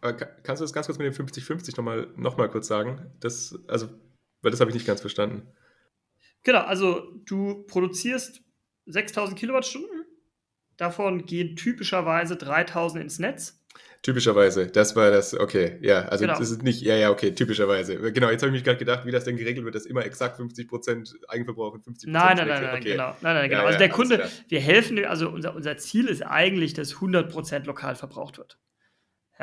C: Kannst du das ganz kurz mit dem 50-50 nochmal noch mal kurz sagen? Das, also, weil das habe ich nicht ganz verstanden.
B: Genau, also du produzierst 6000 Kilowattstunden Davon gehen typischerweise 3000 ins Netz.
C: Typischerweise, das war das, okay, ja, also genau. das ist nicht, ja, ja, okay, typischerweise. Genau, jetzt habe ich mich gerade gedacht, wie das denn geregelt wird, dass immer exakt 50% Eigenverbrauch und 50%
B: Nein, nein, nein, nein, okay. genau, nein, nein, genau. Ja, also der Kunde, wir helfen, also unser, unser Ziel ist eigentlich, dass 100% lokal verbraucht wird.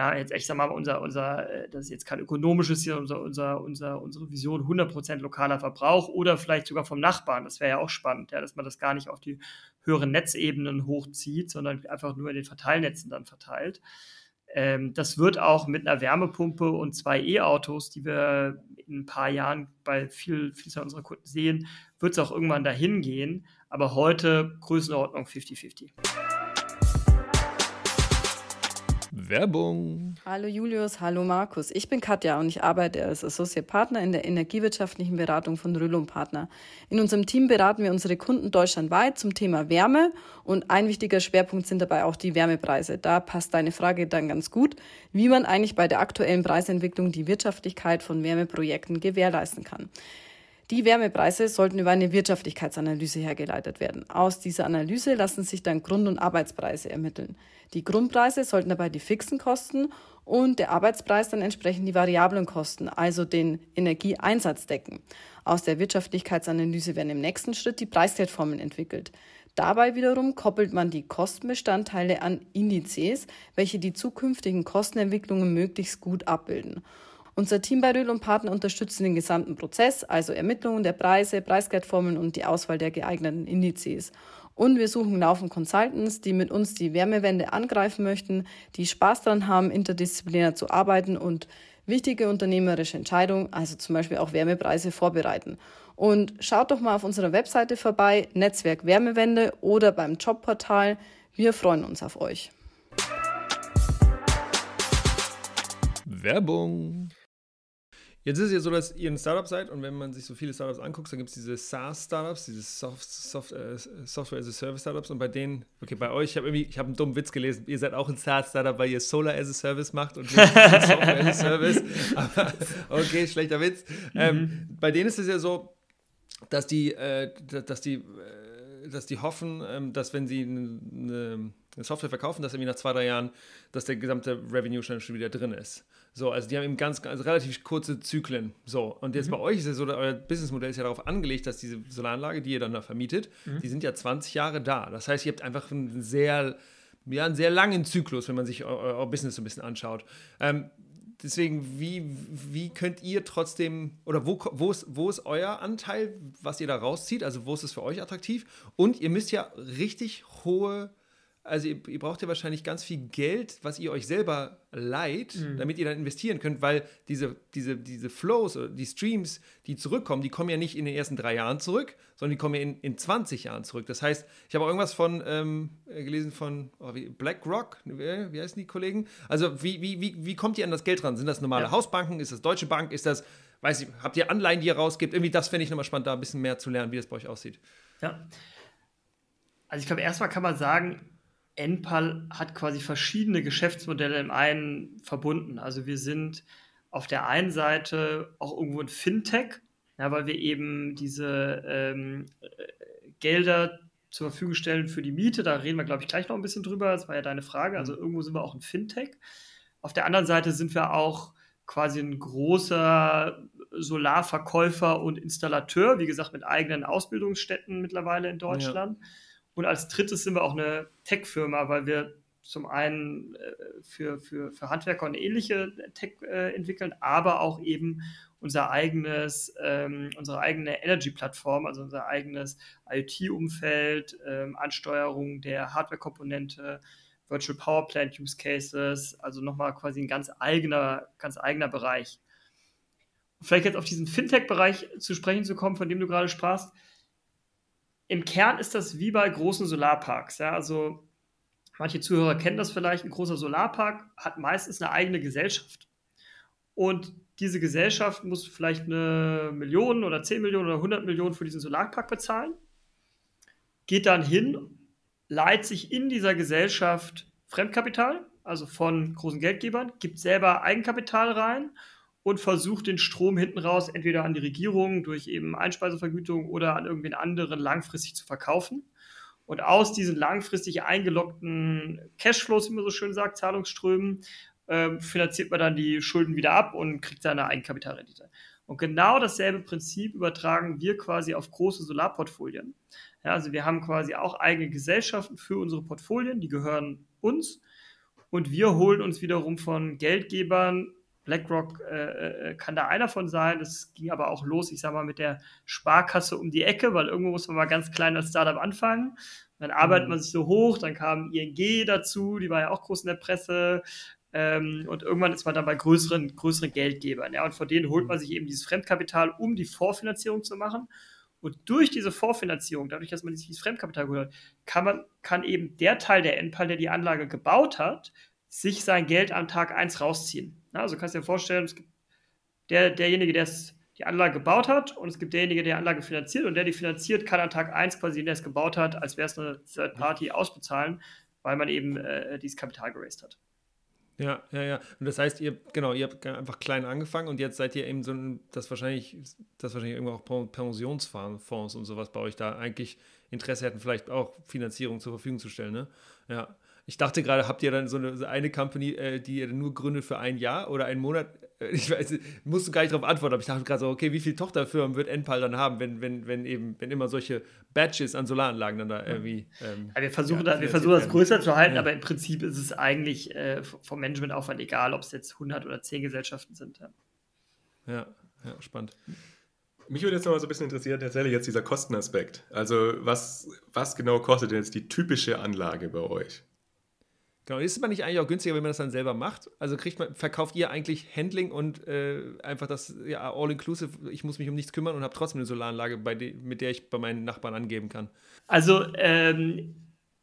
B: Ja, jetzt ich sag mal, unser, unser, äh, das ist jetzt kein ökonomisches hier, unser, unser, unser, unsere Vision 100% lokaler Verbrauch oder vielleicht sogar vom Nachbarn. Das wäre ja auch spannend, ja, dass man das gar nicht auf die höheren Netzebenen hochzieht, sondern einfach nur in den Verteilnetzen dann verteilt. Ähm, das wird auch mit einer Wärmepumpe und zwei E-Autos, die wir in ein paar Jahren bei viel, viel unserer Kunden sehen, wird es auch irgendwann dahin gehen. Aber heute Größenordnung 50-50.
A: Werbung.
D: Hallo Julius, hallo Markus. Ich bin Katja und ich arbeite als Associate Partner in der energiewirtschaftlichen Beratung von Rüllum Partner. In unserem Team beraten wir unsere Kunden deutschlandweit zum Thema Wärme und ein wichtiger Schwerpunkt sind dabei auch die Wärmepreise. Da passt deine Frage dann ganz gut, wie man eigentlich bei der aktuellen Preisentwicklung die Wirtschaftlichkeit von Wärmeprojekten gewährleisten kann. Die Wärmepreise sollten über eine Wirtschaftlichkeitsanalyse hergeleitet werden. Aus dieser Analyse lassen sich dann Grund- und Arbeitspreise ermitteln. Die Grundpreise sollten dabei die fixen Kosten und der Arbeitspreis dann entsprechend die variablen Kosten, also den Energieeinsatz decken. Aus der Wirtschaftlichkeitsanalyse werden im nächsten Schritt die Preiswertformeln entwickelt. Dabei wiederum koppelt man die Kostenbestandteile an Indizes, welche die zukünftigen Kostenentwicklungen möglichst gut abbilden. Unser Team bei Röhl und Partner unterstützt den gesamten Prozess, also Ermittlungen der Preise, Preisgeldformeln und die Auswahl der geeigneten Indizes. Und wir suchen laufend Consultants, die mit uns die Wärmewende angreifen möchten, die Spaß daran haben, interdisziplinär zu arbeiten und wichtige unternehmerische Entscheidungen, also zum Beispiel auch Wärmepreise, vorbereiten. Und schaut doch mal auf unserer Webseite vorbei, Netzwerk Wärmewende oder beim Jobportal. Wir freuen uns auf euch.
A: Werbung. Jetzt ist es ja so, dass ihr ein Startup seid und wenn man sich so viele Startups anguckt, dann gibt es diese SaaS-Startups, diese Soft, Soft, äh, Software as a Service Startups und bei denen, okay, bei euch, ich habe irgendwie, ich habe einen dummen Witz gelesen, ihr seid auch ein SaaS-Startup, weil ihr Solar as a Service macht und Software as a Service. Aber, okay, schlechter Witz. Ähm, mhm. bei denen ist es ja so, dass die, äh, dass die, äh, dass die hoffen, ähm, dass wenn sie eine, eine Software verkaufen, dass irgendwie nach zwei, drei Jahren, dass der gesamte Revenue schon wieder drin ist. So, also die haben eben ganz, also relativ kurze Zyklen. So, und jetzt mhm. bei euch ist es so, euer Businessmodell ist ja darauf angelegt, dass diese Solaranlage, die ihr dann da vermietet, mhm. die sind ja 20 Jahre da. Das heißt, ihr habt einfach einen sehr, ja, einen sehr langen Zyklus, wenn man sich euer, euer Business so ein bisschen anschaut. Ähm, deswegen, wie, wie könnt ihr trotzdem, oder wo, wo, ist, wo ist euer Anteil, was ihr da rauszieht? Also wo ist es für euch attraktiv? Und ihr müsst ja richtig hohe also ihr, ihr, braucht ja wahrscheinlich ganz viel Geld, was ihr euch selber leiht, mhm. damit ihr dann investieren könnt, weil diese, diese, diese Flows oder die Streams, die zurückkommen, die kommen ja nicht in den ersten drei Jahren zurück, sondern die kommen ja in, in 20 Jahren zurück. Das heißt, ich habe auch irgendwas von ähm, gelesen von oh, BlackRock, wie, wie heißen die Kollegen? Also wie, wie, wie, wie kommt ihr an das Geld ran? Sind das normale ja. Hausbanken? Ist das Deutsche Bank? Ist das, weiß ich, habt ihr Anleihen, die ihr rausgibt? Irgendwie das fände ich nochmal spannend, da ein bisschen mehr zu lernen, wie das bei euch aussieht.
B: Ja. Also ich glaube, erstmal kann man sagen, Enpal hat quasi verschiedene Geschäftsmodelle im einen verbunden. Also wir sind auf der einen Seite auch irgendwo ein Fintech, ja, weil wir eben diese ähm, Gelder zur Verfügung stellen für die Miete. Da reden wir, glaube ich, gleich noch ein bisschen drüber. Das war ja deine Frage. Also mhm. irgendwo sind wir auch ein Fintech. Auf der anderen Seite sind wir auch quasi ein großer Solarverkäufer und Installateur, wie gesagt, mit eigenen Ausbildungsstätten mittlerweile in Deutschland. Ja. Und als drittes sind wir auch eine Tech-Firma, weil wir zum einen äh, für, für, für Handwerker und ähnliche Tech äh, entwickeln, aber auch eben unser eigenes, ähm, unsere eigene Energy-Plattform, also unser eigenes IoT-Umfeld, ähm, Ansteuerung der Hardware-Komponente, Virtual Power Plant Use Cases, also nochmal quasi ein ganz eigener, ganz eigener Bereich. Vielleicht jetzt auf diesen Fintech-Bereich zu sprechen zu kommen, von dem du gerade sprachst. Im Kern ist das wie bei großen Solarparks. Ja? Also manche Zuhörer kennen das vielleicht. Ein großer Solarpark hat meistens eine eigene Gesellschaft. Und diese Gesellschaft muss vielleicht eine Million oder 10 Millionen oder 100 Millionen für diesen Solarpark bezahlen, geht dann hin, leiht sich in dieser Gesellschaft Fremdkapital, also von großen Geldgebern, gibt selber Eigenkapital rein und versucht den Strom hinten raus entweder an die Regierung durch eben Einspeisevergütung oder an irgendwen anderen langfristig zu verkaufen. Und aus diesen langfristig eingeloggten Cashflows, wie man so schön sagt, Zahlungsströmen, äh, finanziert man dann die Schulden wieder ab und kriegt seine Eigenkapitalrendite. Und genau dasselbe Prinzip übertragen wir quasi auf große Solarportfolien. Ja, also wir haben quasi auch eigene Gesellschaften für unsere Portfolien, die gehören uns. Und wir holen uns wiederum von Geldgebern BlackRock äh, äh, kann da einer von sein. Das ging aber auch los, ich sag mal, mit der Sparkasse um die Ecke, weil irgendwo muss man mal ganz klein als Startup anfangen. Dann arbeitet mhm. man sich so hoch, dann kam ING dazu, die war ja auch groß in der Presse. Ähm, und irgendwann ist man dann bei größeren, größeren Geldgebern. Ja, und von denen holt man sich eben dieses Fremdkapital, um die Vorfinanzierung zu machen. Und durch diese Vorfinanzierung, dadurch, dass man sich dieses Fremdkapital geholt hat, kann, man, kann eben der Teil der Endpal, der die Anlage gebaut hat, sich sein Geld am Tag 1 rausziehen. Also kannst du dir vorstellen, es gibt der, derjenige, der die Anlage gebaut hat und es gibt derjenige, der die Anlage finanziert und der die finanziert, kann an Tag 1 quasi, der es gebaut hat, als wäre es eine Third Party ausbezahlen, weil man eben äh, dieses Kapital geraced hat.
A: Ja, ja, ja. Und das heißt, ihr, genau, ihr habt einfach klein angefangen und jetzt seid ihr eben so ein, das wahrscheinlich, das wahrscheinlich irgendwo auch Pensionsfonds und sowas bei euch da eigentlich Interesse hätten, vielleicht auch Finanzierung zur Verfügung zu stellen, ne? Ja. Ich dachte gerade, habt ihr dann so eine, so eine Company, äh, die ihr nur gründet für ein Jahr oder einen Monat? Äh, ich weiß, musst du gar nicht darauf antworten, aber ich dachte gerade so, okay, wie viele Tochterfirmen wird Enpal dann haben, wenn, wenn, wenn eben, wenn immer solche Batches an Solaranlagen dann da irgendwie.
B: Ähm, ja, wir versuchen, ja, da, wir versuchen das größer zu halten, ja. aber im Prinzip ist es eigentlich äh, vom Managementaufwand egal, ob es jetzt 100 oder 10 Gesellschaften sind.
A: Ja, ja, ja spannend.
C: Mich würde jetzt noch mal so ein bisschen interessieren, tatsächlich jetzt dieser Kostenaspekt. Also, was, was genau kostet denn jetzt die typische Anlage bei euch?
A: Genau, ist es nicht eigentlich auch günstiger, wenn man das dann selber macht? Also kriegt man, verkauft ihr eigentlich Handling und äh, einfach das ja, all-inclusive, ich muss mich um nichts kümmern und habe trotzdem eine Solaranlage, de, mit der ich bei meinen Nachbarn angeben kann?
B: Also, ähm,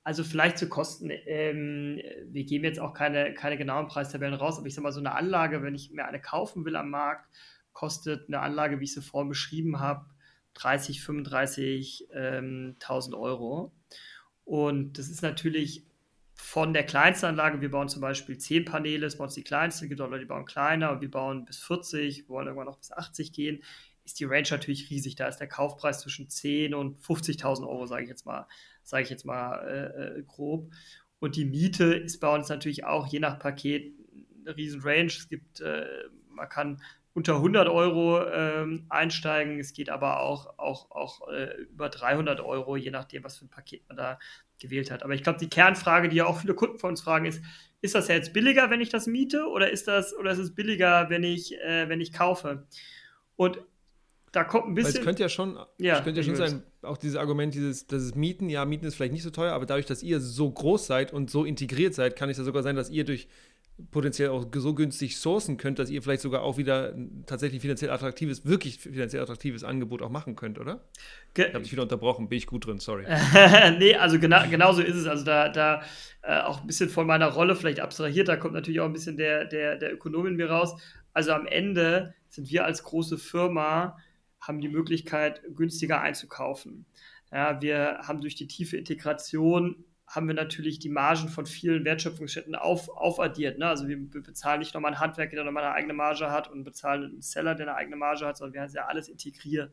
B: also vielleicht zu Kosten, ähm, wir geben jetzt auch keine, keine genauen Preistabellen raus, aber ich sage mal, so eine Anlage, wenn ich mir eine kaufen will am Markt, kostet eine Anlage, wie ich sie vorhin beschrieben habe, 30, 35.000 ähm, Euro. Und das ist natürlich von der kleinsten Anlage, wir bauen zum Beispiel 10 Paneele, das bauen die kleinste, es gibt auch Leute, die bauen kleiner und wir bauen bis 40, wir wollen irgendwann noch bis 80 gehen, ist die Range natürlich riesig. Da ist der Kaufpreis zwischen 10 und 50.000 Euro, sage ich jetzt mal, sage ich jetzt mal äh, äh, grob. Und die Miete ist bei uns natürlich auch je nach Paket eine riesen Range. Es gibt, äh, man kann unter 100 Euro ähm, einsteigen. Es geht aber auch, auch, auch äh, über 300 Euro, je nachdem, was für ein Paket man da gewählt hat. Aber ich glaube, die Kernfrage, die ja auch viele Kunden von uns fragen, ist, ist das jetzt billiger, wenn ich das miete oder ist das oder ist es billiger, wenn ich, äh, wenn ich kaufe? Und da kommt ein bisschen. Weil
A: es könnte ja schon, ja, könnte ja schon sein, auch dieses Argument, dieses, das ist Mieten, ja, Mieten ist vielleicht nicht so teuer, aber dadurch, dass ihr so groß seid und so integriert seid, kann es ja sogar sein, dass ihr durch potenziell auch so günstig sourcen könnt, dass ihr vielleicht sogar auch wieder tatsächlich finanziell attraktives, wirklich finanziell attraktives Angebot auch machen könnt, oder? Ge ich habe dich wieder unterbrochen, bin ich gut drin, sorry.
B: nee, also genau, genau so ist es. Also da, da äh, auch ein bisschen von meiner Rolle vielleicht abstrahiert, da kommt natürlich auch ein bisschen der, der, der Ökonom in mir raus. Also am Ende sind wir als große Firma, haben die Möglichkeit, günstiger einzukaufen. Ja, wir haben durch die tiefe Integration haben wir natürlich die Margen von vielen Wertschöpfungsstätten auf, aufaddiert. Ne? Also wir bezahlen nicht nochmal einen Handwerker, der nochmal eine eigene Marge hat und bezahlen einen Seller, der eine eigene Marge hat, sondern wir haben ja alles integriert.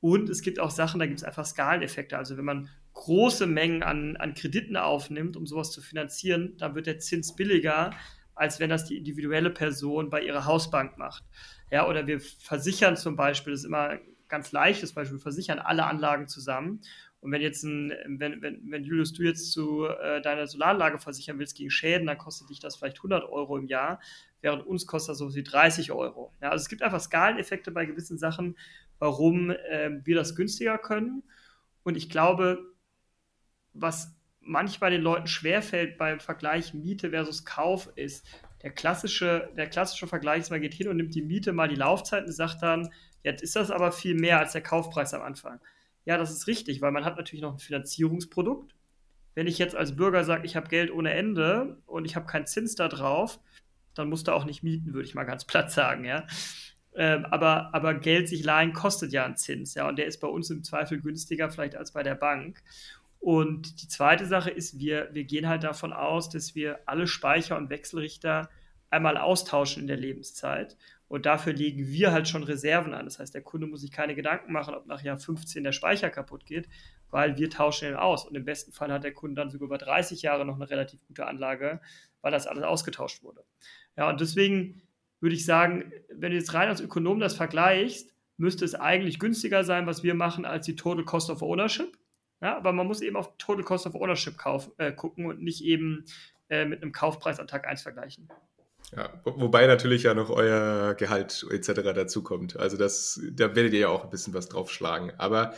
B: Und es gibt auch Sachen, da gibt es einfach Skaleneffekte. Also wenn man große Mengen an, an Krediten aufnimmt, um sowas zu finanzieren, dann wird der Zins billiger, als wenn das die individuelle Person bei ihrer Hausbank macht. Ja, oder wir versichern zum Beispiel, das ist immer ganz leichtes Beispiel, wir versichern alle Anlagen zusammen. Und wenn jetzt ein, wenn, wenn, wenn Julius, du jetzt zu äh, deiner Solaranlage versichern willst gegen Schäden, dann kostet dich das vielleicht 100 Euro im Jahr, während uns kostet das so wie 30 Euro. Ja, also es gibt einfach Skaleneffekte bei gewissen Sachen, warum äh, wir das günstiger können. Und ich glaube, was manchmal den Leuten schwerfällt beim Vergleich Miete versus Kauf ist, der klassische, der klassische Vergleich ist, man geht hin und nimmt die Miete mal die Laufzeit und sagt dann, jetzt ist das aber viel mehr als der Kaufpreis am Anfang. Ja, das ist richtig, weil man hat natürlich noch ein Finanzierungsprodukt. Wenn ich jetzt als Bürger sage, ich habe Geld ohne Ende und ich habe keinen Zins da drauf, dann musst du auch nicht mieten, würde ich mal ganz platt sagen, ja. Ähm, aber, aber Geld sich leihen kostet ja einen Zins, ja, und der ist bei uns im Zweifel günstiger vielleicht als bei der Bank. Und die zweite Sache ist, wir, wir gehen halt davon aus, dass wir alle Speicher und Wechselrichter einmal austauschen in der Lebenszeit. Und dafür legen wir halt schon Reserven an. Das heißt, der Kunde muss sich keine Gedanken machen, ob nach Jahr 15 der Speicher kaputt geht, weil wir tauschen ihn aus. Und im besten Fall hat der Kunde dann sogar über 30 Jahre noch eine relativ gute Anlage, weil das alles ausgetauscht wurde. Ja, und deswegen würde ich sagen, wenn du jetzt rein als Ökonom das vergleichst, müsste es eigentlich günstiger sein, was wir machen, als die Total Cost of Ownership. Ja, aber man muss eben auf Total Cost of Ownership kauf, äh, gucken und nicht eben äh, mit einem Kaufpreis an Tag 1 vergleichen.
C: Ja, wobei natürlich ja noch euer Gehalt etc. dazukommt. Also das, da werdet ihr ja auch ein bisschen was draufschlagen. Aber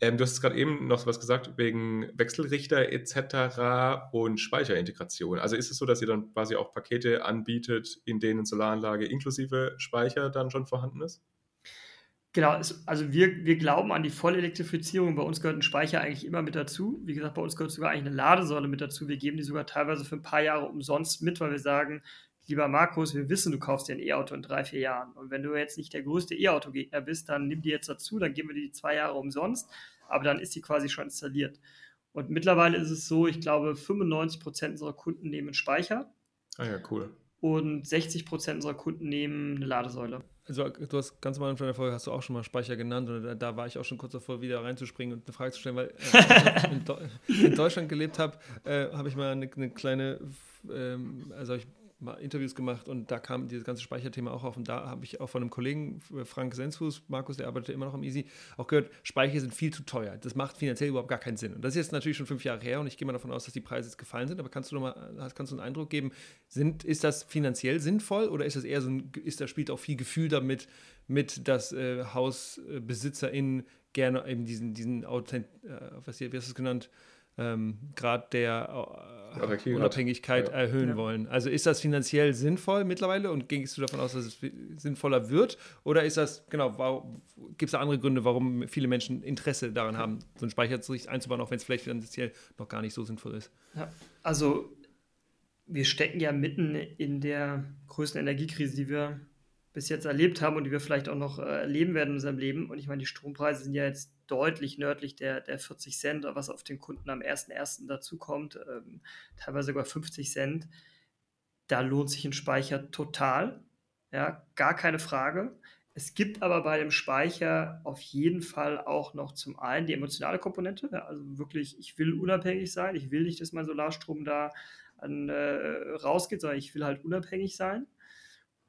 C: ähm, du hast gerade eben noch was gesagt wegen Wechselrichter etc. und Speicherintegration. Also ist es so, dass ihr dann quasi auch Pakete anbietet, in denen Solaranlage inklusive Speicher dann schon vorhanden ist?
B: Genau, also wir, wir glauben an die Vollelektrifizierung. Bei uns gehört ein Speicher eigentlich immer mit dazu. Wie gesagt, bei uns gehört sogar eigentlich eine Ladesäule mit dazu. Wir geben die sogar teilweise für ein paar Jahre umsonst mit, weil wir sagen, lieber Markus, wir wissen, du kaufst dir ein E-Auto in drei, vier Jahren. Und wenn du jetzt nicht der größte E-Auto-Gegner bist, dann nimm die jetzt dazu, dann geben wir dir die zwei Jahre umsonst, aber dann ist die quasi schon installiert. Und mittlerweile ist es so, ich glaube, 95 Prozent unserer Kunden nehmen einen Speicher.
C: Ah ja, cool.
B: Und 60 Prozent unserer Kunden nehmen eine Ladesäule.
A: Also du hast ganz am Anfang der Folge hast du auch schon mal Speicher genannt und da, da war ich auch schon kurz davor, wieder reinzuspringen und eine Frage zu stellen, weil äh, in, Do in, Deutschland gelebt habe, äh, habe ich mal eine, eine kleine, ähm, also ich mal Interviews gemacht und da kam dieses ganze Speicherthema auch auf. Und da habe ich auch von einem Kollegen, äh, Frank Sensfuß, Markus, der arbeitet immer noch am Easy, auch gehört, Speicher sind viel zu teuer. Das macht finanziell überhaupt gar keinen Sinn. Und das ist jetzt natürlich schon fünf Jahre her und ich gehe mal davon aus, dass die Preise jetzt gefallen sind. Aber kannst du noch mal, kannst du einen Eindruck geben, sind, ist das finanziell sinnvoll oder ist das eher so ein, ist da spielt auch viel Gefühl damit, mit, dass äh, HausbesitzerInnen gerne eben diesen, diesen Authent, äh, was, wie hast du es genannt, ähm, Grad der äh, Unabhängigkeit ja. erhöhen ja. wollen. Also ist das finanziell sinnvoll mittlerweile und gehst du davon aus, dass es sinnvoller wird? Oder ist das, genau, gibt es da andere Gründe, warum viele Menschen Interesse daran haben, so einen Speicher einzubauen, auch wenn es vielleicht finanziell noch gar nicht so sinnvoll ist?
B: Ja, also wir stecken ja mitten in der größten Energiekrise, die wir bis jetzt erlebt haben und die wir vielleicht auch noch äh, erleben werden in unserem Leben. Und ich meine, die Strompreise sind ja jetzt deutlich nördlich der, der 40 Cent, was auf den Kunden am 1.1. dazukommt, ähm, teilweise sogar 50 Cent. Da lohnt sich ein Speicher total. Ja, gar keine Frage. Es gibt aber bei dem Speicher auf jeden Fall auch noch zum einen die emotionale Komponente. Ja, also wirklich, ich will unabhängig sein. Ich will nicht, dass mein Solarstrom da an, äh, rausgeht, sondern ich will halt unabhängig sein.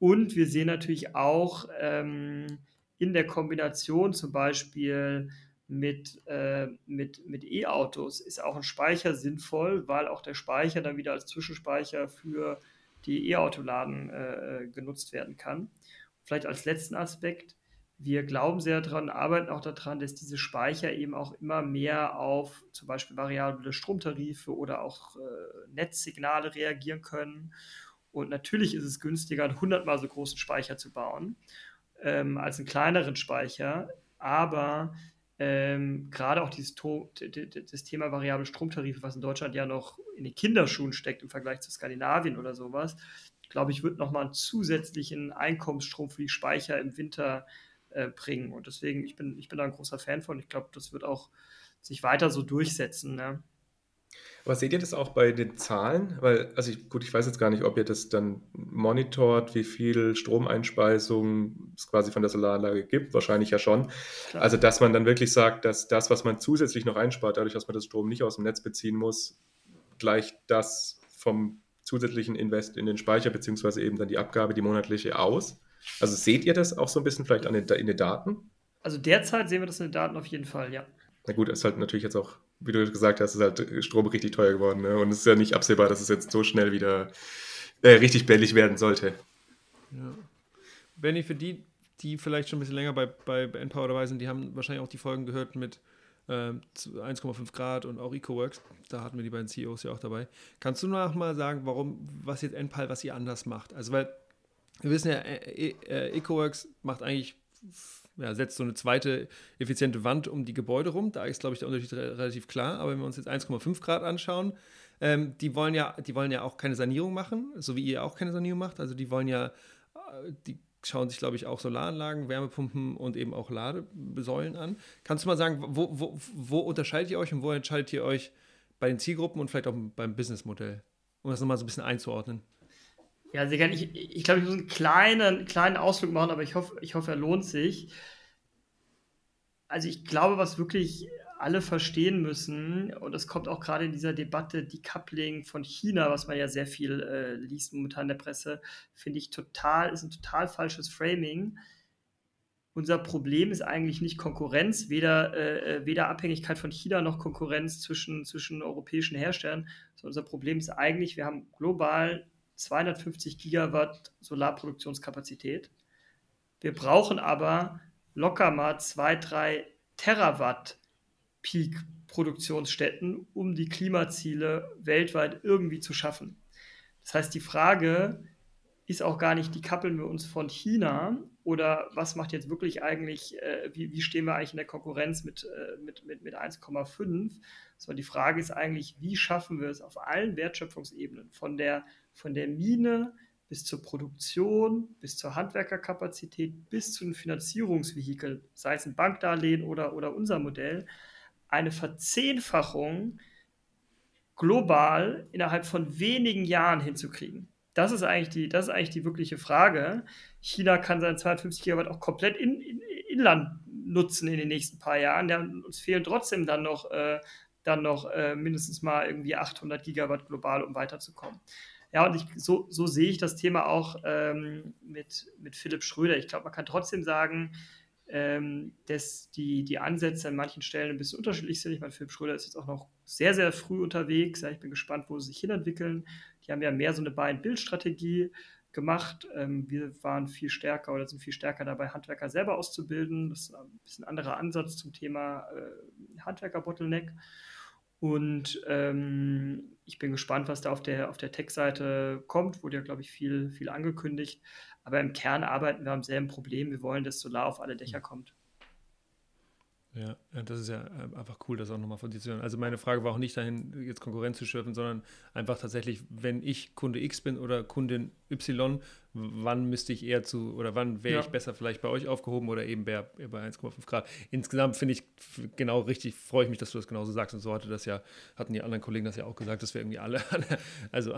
B: Und wir sehen natürlich auch ähm, in der Kombination zum Beispiel mit, äh, mit, mit E-Autos ist auch ein Speicher sinnvoll, weil auch der Speicher dann wieder als Zwischenspeicher für die E-Autoladen äh, genutzt werden kann. Vielleicht als letzten Aspekt, wir glauben sehr daran, arbeiten auch daran, dass diese Speicher eben auch immer mehr auf zum Beispiel variable Stromtarife oder auch äh, Netzsignale reagieren können. Und natürlich ist es günstiger, einen hundertmal so großen Speicher zu bauen ähm, als einen kleineren Speicher. Aber ähm, gerade auch dieses to das Thema variable Stromtarife, was in Deutschland ja noch in den Kinderschuhen steckt im Vergleich zu Skandinavien oder sowas, glaube ich, wird nochmal einen zusätzlichen Einkommensstrom für die Speicher im Winter äh, bringen. Und deswegen, ich bin, ich bin da ein großer Fan von. Ich glaube, das wird auch sich weiter so durchsetzen. Ne?
C: Aber seht ihr das auch bei den Zahlen? Weil, also ich, gut, ich weiß jetzt gar nicht, ob ihr das dann monitort, wie viel Stromeinspeisung es quasi von der Solaranlage gibt. Wahrscheinlich ja schon. Klar. Also, dass man dann wirklich sagt, dass das, was man zusätzlich noch einspart, dadurch, dass man das Strom nicht aus dem Netz beziehen muss, gleich das vom zusätzlichen Invest in den Speicher, beziehungsweise eben dann die Abgabe, die monatliche aus? Also seht ihr das auch so ein bisschen vielleicht an den, in den Daten?
B: Also derzeit sehen wir das in den Daten auf jeden Fall, ja.
C: Na gut, es ist halt natürlich jetzt auch, wie du gesagt hast, ist halt Strom richtig teuer geworden. Ne? Und es ist ja nicht absehbar, dass es jetzt so schnell wieder äh, richtig billig werden sollte.
A: Ja. Benny, für die, die vielleicht schon ein bisschen länger bei, bei Empower dabei sind, die haben wahrscheinlich auch die Folgen gehört mit äh, 1,5 Grad und auch EcoWorks. Da hatten wir die beiden CEOs ja auch dabei. Kannst du noch mal sagen, warum, was jetzt Enpal, was ihr anders macht? Also, weil wir wissen ja, äh, äh, EcoWorks macht eigentlich, ja, setzt so eine zweite effiziente Wand um die Gebäude rum. Da ist, glaube ich, der Unterschied relativ klar. Aber wenn wir uns jetzt 1,5 Grad anschauen, ähm, die, wollen ja, die wollen ja auch keine Sanierung machen, so wie ihr auch keine Sanierung macht. Also die wollen ja, äh, die schauen sich, glaube ich, auch Solaranlagen, Wärmepumpen und eben auch Ladesäulen an. Kannst du mal sagen, wo, wo, wo unterscheidet ihr euch und wo entscheidet ihr euch bei den Zielgruppen und vielleicht auch beim Businessmodell? Um das nochmal so ein bisschen einzuordnen.
B: Ja, sehr gerne. Ich, ich glaube, ich muss einen kleinen, kleinen Ausflug machen, aber ich hoffe, ich hoffe, er lohnt sich. Also ich glaube, was wirklich alle verstehen müssen, und das kommt auch gerade in dieser Debatte, die Coupling von China, was man ja sehr viel äh, liest momentan in der Presse, finde ich total, ist ein total falsches Framing. Unser Problem ist eigentlich nicht Konkurrenz, weder, äh, äh weder Abhängigkeit von China noch Konkurrenz zwischen, zwischen europäischen Herstellern, sondern unser Problem ist eigentlich, wir haben global 250 Gigawatt Solarproduktionskapazität. Wir brauchen aber locker mal 2, 3 Terawatt Peak-Produktionsstätten, um die Klimaziele weltweit irgendwie zu schaffen. Das heißt, die Frage ist auch gar nicht, die kappeln wir uns von China oder was macht jetzt wirklich eigentlich, äh, wie, wie, stehen wir eigentlich in der Konkurrenz mit, äh, mit, mit, mit 1,5, sondern die Frage ist eigentlich, wie schaffen wir es auf allen Wertschöpfungsebenen, von der, von der Mine bis zur Produktion, bis zur Handwerkerkapazität, bis zu den Finanzierungsvehikeln, sei es ein Bankdarlehen oder, oder unser Modell, eine Verzehnfachung global innerhalb von wenigen Jahren hinzukriegen. Das ist eigentlich die, das ist eigentlich die wirkliche Frage. China kann seine 250 Gigawatt auch komplett in, in, inland nutzen in den nächsten paar Jahren. Ja, uns fehlen trotzdem dann noch, äh, dann noch äh, mindestens mal irgendwie 800 Gigawatt global, um weiterzukommen. Ja, und ich, so, so sehe ich das Thema auch ähm, mit, mit Philipp Schröder. Ich glaube, man kann trotzdem sagen, ähm, dass die, die Ansätze an manchen Stellen ein bisschen unterschiedlich sind. Ich meine, Philipp Schröder ist jetzt auch noch sehr, sehr früh unterwegs. Ja, ich bin gespannt, wo sie sich hinentwickeln. Die haben ja mehr so eine Buy-and-Build-Strategie gemacht. Ähm, wir waren viel stärker oder sind viel stärker dabei, Handwerker selber auszubilden. Das ist ein bisschen anderer Ansatz zum Thema äh, Handwerker-Bottleneck. Und ähm, ich bin gespannt, was da auf der, auf der Tech-Seite kommt. Wurde ja, glaube ich, viel, viel angekündigt. Aber im Kern arbeiten wir am selben Problem. Wir wollen, dass Solar auf alle Dächer mhm. kommt.
A: Ja, das ist ja äh, einfach cool, das auch nochmal von dir zu hören. Also meine Frage war auch nicht dahin, jetzt Konkurrenz zu schürfen, sondern einfach tatsächlich, wenn ich Kunde X bin oder Kundin Y, wann müsste ich eher zu, oder wann wäre ja. ich besser vielleicht bei euch aufgehoben oder eben bei, bei 1,5 Grad. Insgesamt finde ich genau richtig, freue ich mich, dass du das genauso sagst. Und so hatte das ja, hatten die anderen Kollegen das ja auch gesagt, dass wir irgendwie alle, also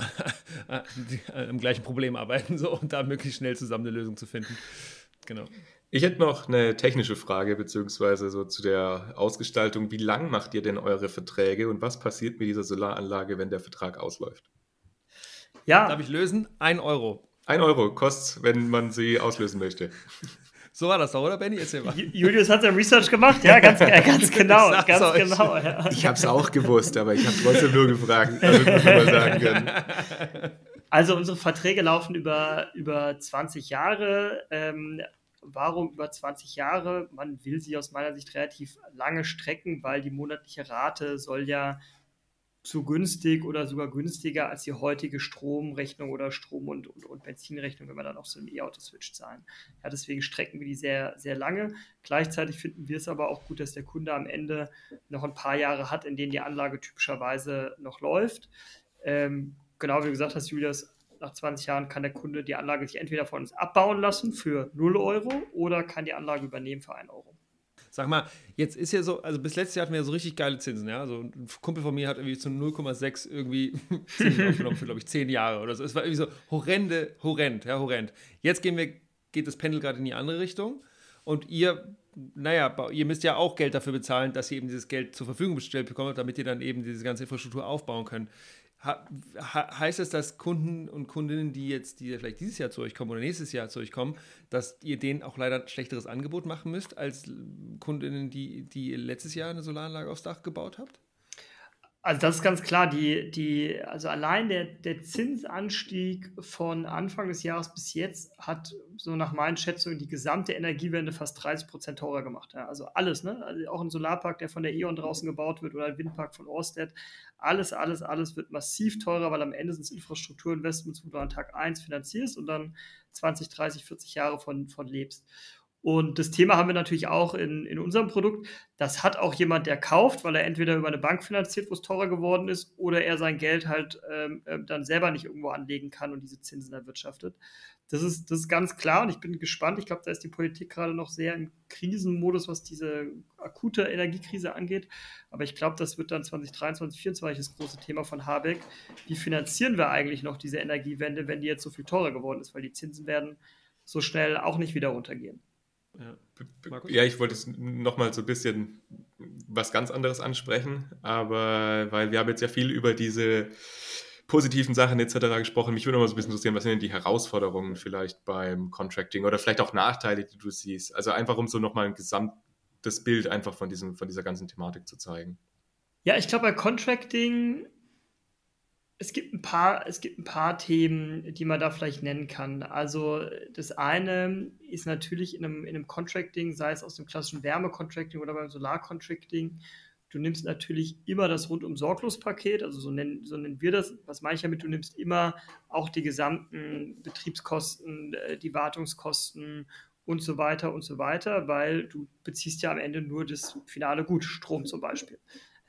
A: am gleichen Problem arbeiten so und da möglichst schnell zusammen eine Lösung zu finden. Genau.
C: Ich hätte noch eine technische Frage, beziehungsweise so zu der Ausgestaltung. Wie lang macht ihr denn eure Verträge und was passiert mit dieser Solaranlage, wenn der Vertrag ausläuft?
A: Ja. Darf ich lösen? Ein Euro.
C: Ein Euro kostet wenn man sie auslösen möchte.
A: So war das doch, oder Benny? Erzähl
B: mal. Julius hat sein Research gemacht, ja, ganz, ganz genau. ganz euch. genau ja.
C: Ich habe es auch gewusst, aber ich habe trotzdem nur gefragt, mal sagen können.
B: Also unsere Verträge laufen über, über 20 Jahre. Ähm, Warum über 20 Jahre? Man will sie aus meiner Sicht relativ lange strecken, weil die monatliche Rate soll ja zu günstig oder sogar günstiger als die heutige Stromrechnung oder Strom- und, und, und Benzinrechnung, wenn man dann auf so einem E-Auto switcht, zahlen. Ja, deswegen strecken wir die sehr, sehr lange. Gleichzeitig finden wir es aber auch gut, dass der Kunde am Ende noch ein paar Jahre hat, in denen die Anlage typischerweise noch läuft. Ähm, genau wie du gesagt hast, Julius, nach 20 Jahren kann der Kunde die Anlage sich entweder von uns abbauen lassen für 0 Euro oder kann die Anlage übernehmen für 1 Euro.
A: Sag mal, jetzt ist ja so, also bis letztes Jahr hatten wir ja so richtig geile Zinsen, ja. Also ein Kumpel von mir hat irgendwie zu 0,6 irgendwie Zinsen aufgenommen für, glaube ich, 10 Jahre oder so. Es war irgendwie so horrende, horrend, ja, horrend. Jetzt gehen wir, geht das Pendel gerade in die andere Richtung und ihr, naja, ihr müsst ja auch Geld dafür bezahlen, dass ihr eben dieses Geld zur Verfügung gestellt bekommt, damit ihr dann eben diese ganze Infrastruktur aufbauen könnt. Heißt es, dass Kunden und Kundinnen, die jetzt, die vielleicht dieses Jahr zu euch kommen oder nächstes Jahr zu euch kommen, dass ihr denen auch leider ein schlechteres Angebot machen müsst als Kundinnen, die, die letztes Jahr eine Solaranlage aufs Dach gebaut habt?
B: Also das ist ganz klar, die, die, also allein der, der Zinsanstieg von Anfang des Jahres bis jetzt hat so nach meinen Schätzungen die gesamte Energiewende fast 30 Prozent teurer gemacht. Ja, also alles, ne? Also auch ein Solarpark, der von der E.ON draußen gebaut wird oder ein Windpark von Orsted, alles, alles, alles wird massiv teurer, weil am Ende sind es Infrastrukturinvestments, wo du an Tag 1 finanzierst und dann 20, 30, 40 Jahre von, von lebst. Und das Thema haben wir natürlich auch in, in unserem Produkt. Das hat auch jemand, der kauft, weil er entweder über eine Bank finanziert, wo es teurer geworden ist, oder er sein Geld halt ähm, äh, dann selber nicht irgendwo anlegen kann und diese Zinsen erwirtschaftet. Das ist, das ist ganz klar und ich bin gespannt. Ich glaube, da ist die Politik gerade noch sehr im Krisenmodus, was diese akute Energiekrise angeht. Aber ich glaube, das wird dann 2023, 2024 das große Thema von Habeck. Wie finanzieren wir eigentlich noch diese Energiewende, wenn die jetzt so viel teurer geworden ist? Weil die Zinsen werden so schnell auch nicht wieder runtergehen.
C: Ja, ja ich wollte es nochmal so ein bisschen was ganz anderes ansprechen, aber weil wir haben jetzt ja viel über diese positiven Sachen etc. gesprochen. Mich würde noch mal so ein bisschen interessieren, was sind denn die Herausforderungen vielleicht beim Contracting oder vielleicht auch Nachteile, die du siehst? Also einfach um so nochmal ein gesamtes Bild einfach von, diesem, von dieser ganzen Thematik zu zeigen.
B: Ja, ich glaube, bei Contracting es gibt ein paar, es gibt ein paar Themen, die man da vielleicht nennen kann. Also das eine ist natürlich in einem, in einem Contracting, sei es aus dem klassischen Wärmecontracting oder beim Solarcontracting, du nimmst natürlich immer das rundum sorglos Paket, also so nennen, so nennen wir das. Was meine ich damit? Du nimmst immer auch die gesamten Betriebskosten, äh, die Wartungskosten und so weiter und so weiter, weil du beziehst ja am Ende nur das finale Gut, Strom zum Beispiel.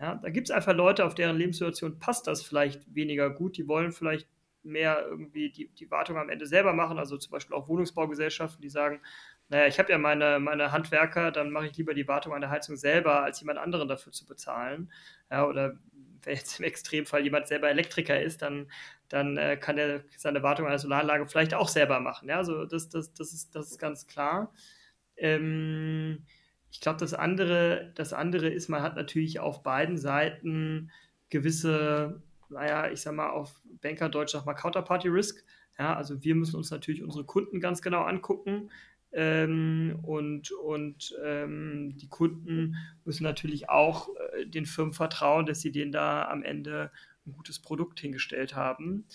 B: Ja, da gibt es einfach Leute, auf deren Lebenssituation passt das vielleicht weniger gut. Die wollen vielleicht mehr irgendwie die, die Wartung am Ende selber machen. Also zum Beispiel auch Wohnungsbaugesellschaften, die sagen, naja, ich habe ja meine, meine Handwerker, dann mache ich lieber die Wartung an der Heizung selber, als jemand anderen dafür zu bezahlen. Ja, oder wenn jetzt im Extremfall jemand selber Elektriker ist, dann, dann äh, kann er seine Wartung an der Solaranlage vielleicht auch selber machen. Ja, also das, das, das, ist, das ist ganz klar. Ähm, ich glaube, das andere, das andere ist, man hat natürlich auf beiden Seiten gewisse, naja, ich sag mal, auf Bankerdeutsch sag mal Counterparty Risk. Ja, also wir müssen uns natürlich unsere Kunden ganz genau angucken. Ähm, und und ähm, die Kunden müssen natürlich auch äh, den Firmen vertrauen, dass sie denen da am Ende ein gutes Produkt hingestellt haben.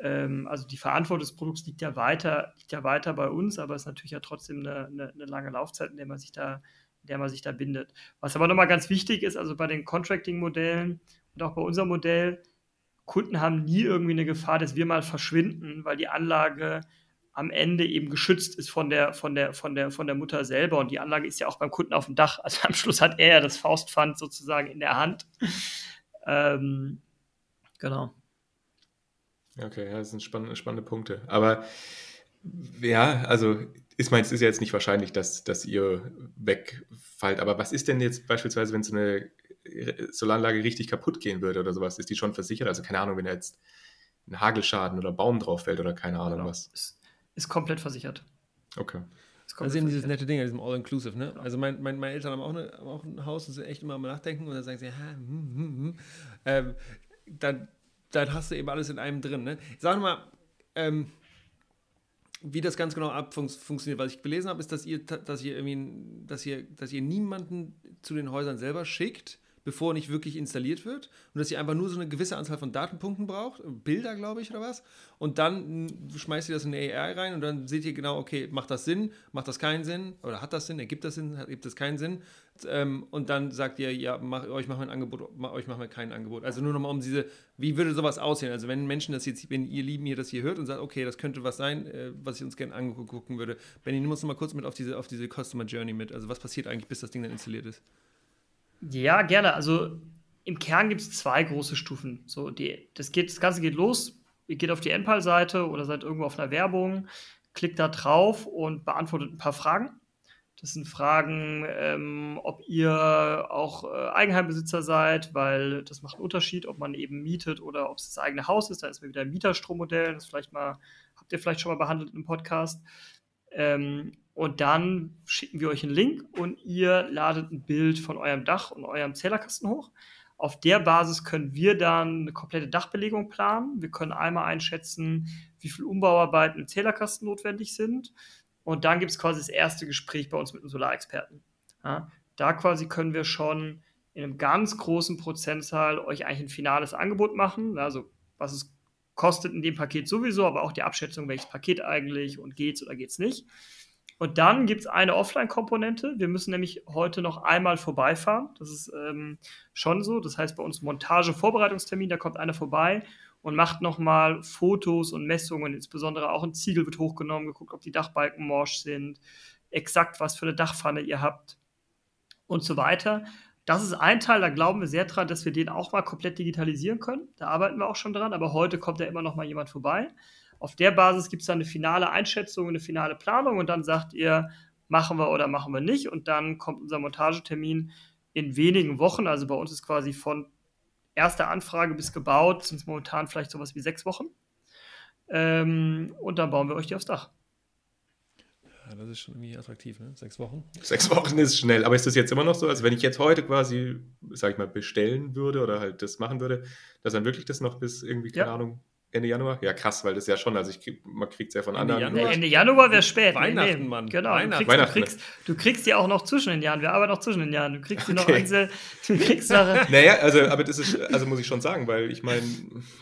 B: Ähm, also die Verantwortung des Produkts liegt ja weiter, liegt ja weiter bei uns, aber es ist natürlich ja trotzdem eine, eine, eine lange Laufzeit, in der man sich da der man sich da bindet. Was aber nochmal ganz wichtig ist, also bei den Contracting-Modellen und auch bei unserem Modell, Kunden haben nie irgendwie eine Gefahr, dass wir mal verschwinden, weil die Anlage am Ende eben geschützt ist von der, von der, von der, von der Mutter selber. Und die Anlage ist ja auch beim Kunden auf dem Dach. Also am Schluss hat er ja das Faustpfand sozusagen in der Hand. ähm, genau.
C: Okay, ja, das sind spannende, spannende Punkte. Aber ja, also ist meins ist ja jetzt nicht wahrscheinlich, dass, dass ihr wegfallt. Aber was ist denn jetzt beispielsweise, wenn so eine Solaranlage richtig kaputt gehen würde oder sowas? Ist die schon versichert? Also keine Ahnung, wenn da jetzt ein Hagelschaden oder Baum drauf fällt oder keine Ahnung genau. was.
B: Ist, ist komplett versichert.
C: Okay.
A: Das ist eben dieses nette Ding, diesem All-Inclusive, ne? Genau. Also mein, mein, meine Eltern haben auch, eine, haben auch ein Haus und sind echt immer am Nachdenken und dann sagen sie, ha, hm, hm, hm. Ähm, dann, dann hast du eben alles in einem drin, ne? Sag mal, ähm, wie das ganz genau funktioniert. Was ich gelesen habe, ist, dass ihr, dass ihr irgendwie, dass ihr, dass ihr niemanden zu den Häusern selber schickt, bevor nicht wirklich installiert wird und dass ihr einfach nur so eine gewisse Anzahl von Datenpunkten braucht, Bilder, glaube ich, oder was. Und dann schmeißt ihr das in eine AI rein und dann seht ihr genau, okay, macht das Sinn, macht das keinen Sinn oder hat das Sinn, ergibt das Sinn, ergibt das keinen Sinn. Ähm, und dann sagt ihr, ja, mach, euch machen wir ein Angebot, euch machen wir kein Angebot. Also nur nochmal um diese, wie würde sowas aussehen? Also wenn Menschen das jetzt, wenn ihr Lieben hier das hier hört und sagt, okay, das könnte was sein, äh, was ich uns gerne angucken würde. Benny, nimm uns noch mal kurz mit auf diese, auf diese Customer Journey mit. Also was passiert eigentlich, bis das Ding dann installiert ist?
B: Ja, gerne. Also im Kern gibt es zwei große Stufen. So, die, das, geht, das Ganze geht los, ihr geht auf die Endpal-Seite oder seid irgendwo auf einer Werbung, klickt da drauf und beantwortet ein paar Fragen. Das sind Fragen, ähm, ob ihr auch äh, Eigenheimbesitzer seid, weil das macht einen Unterschied, ob man eben mietet oder ob es das eigene Haus ist. Da ist mir wieder ein Mieterstrommodell. Das vielleicht mal, habt ihr vielleicht schon mal behandelt im Podcast. Ähm, und dann schicken wir euch einen Link und ihr ladet ein Bild von eurem Dach und eurem Zählerkasten hoch. Auf der Basis können wir dann eine komplette Dachbelegung planen. Wir können einmal einschätzen, wie viel Umbauarbeiten im Zählerkasten notwendig sind. Und dann gibt es quasi das erste Gespräch bei uns mit einem Solarexperten. Ja, da quasi können wir schon in einem ganz großen Prozentzahl euch eigentlich ein finales Angebot machen. Also was es kostet in dem Paket sowieso, aber auch die Abschätzung, welches Paket eigentlich und geht's oder geht's nicht. Und dann gibt es eine Offline-Komponente. Wir müssen nämlich heute noch einmal vorbeifahren. Das ist ähm, schon so. Das heißt, bei uns Montage-Vorbereitungstermin, da kommt einer vorbei und macht nochmal Fotos und Messungen. Insbesondere auch ein Ziegel wird hochgenommen, geguckt, ob die Dachbalken morsch sind, exakt was für eine Dachpfanne ihr habt und so weiter. Das ist ein Teil, da glauben wir sehr dran, dass wir den auch mal komplett digitalisieren können. Da arbeiten wir auch schon dran, aber heute kommt ja immer noch mal jemand vorbei. Auf der Basis gibt es dann eine finale Einschätzung, eine finale Planung und dann sagt ihr, machen wir oder machen wir nicht. Und dann kommt unser Montagetermin in wenigen Wochen. Also bei uns ist quasi von erster Anfrage bis gebaut, sind es momentan vielleicht sowas wie sechs Wochen. Ähm, und dann bauen wir euch die aufs Dach.
A: Ja, das ist schon irgendwie attraktiv, ne? Sechs Wochen.
C: Sechs Wochen ist schnell. Aber ist das jetzt immer noch so? Also, wenn ich jetzt heute quasi, sag ich mal, bestellen würde oder halt das machen würde, dass dann wirklich das noch bis irgendwie, keine ja. Ahnung, Ende Januar? Ja, krass, weil das ja schon, also ich krieg, man kriegt es ja von
B: Ende
C: anderen.
B: Januar? Ende Januar wäre spät.
A: Weihnachten, nee, Mann.
B: Genau.
A: Weihnachten.
B: Du, kriegst, du, kriegst, du kriegst die auch noch zwischen den Jahren. Wir arbeiten noch zwischen den Jahren. Du kriegst die okay. noch einzeln. Du kriegst
C: noch. naja, also, aber das ist, also muss ich schon sagen, weil ich meine,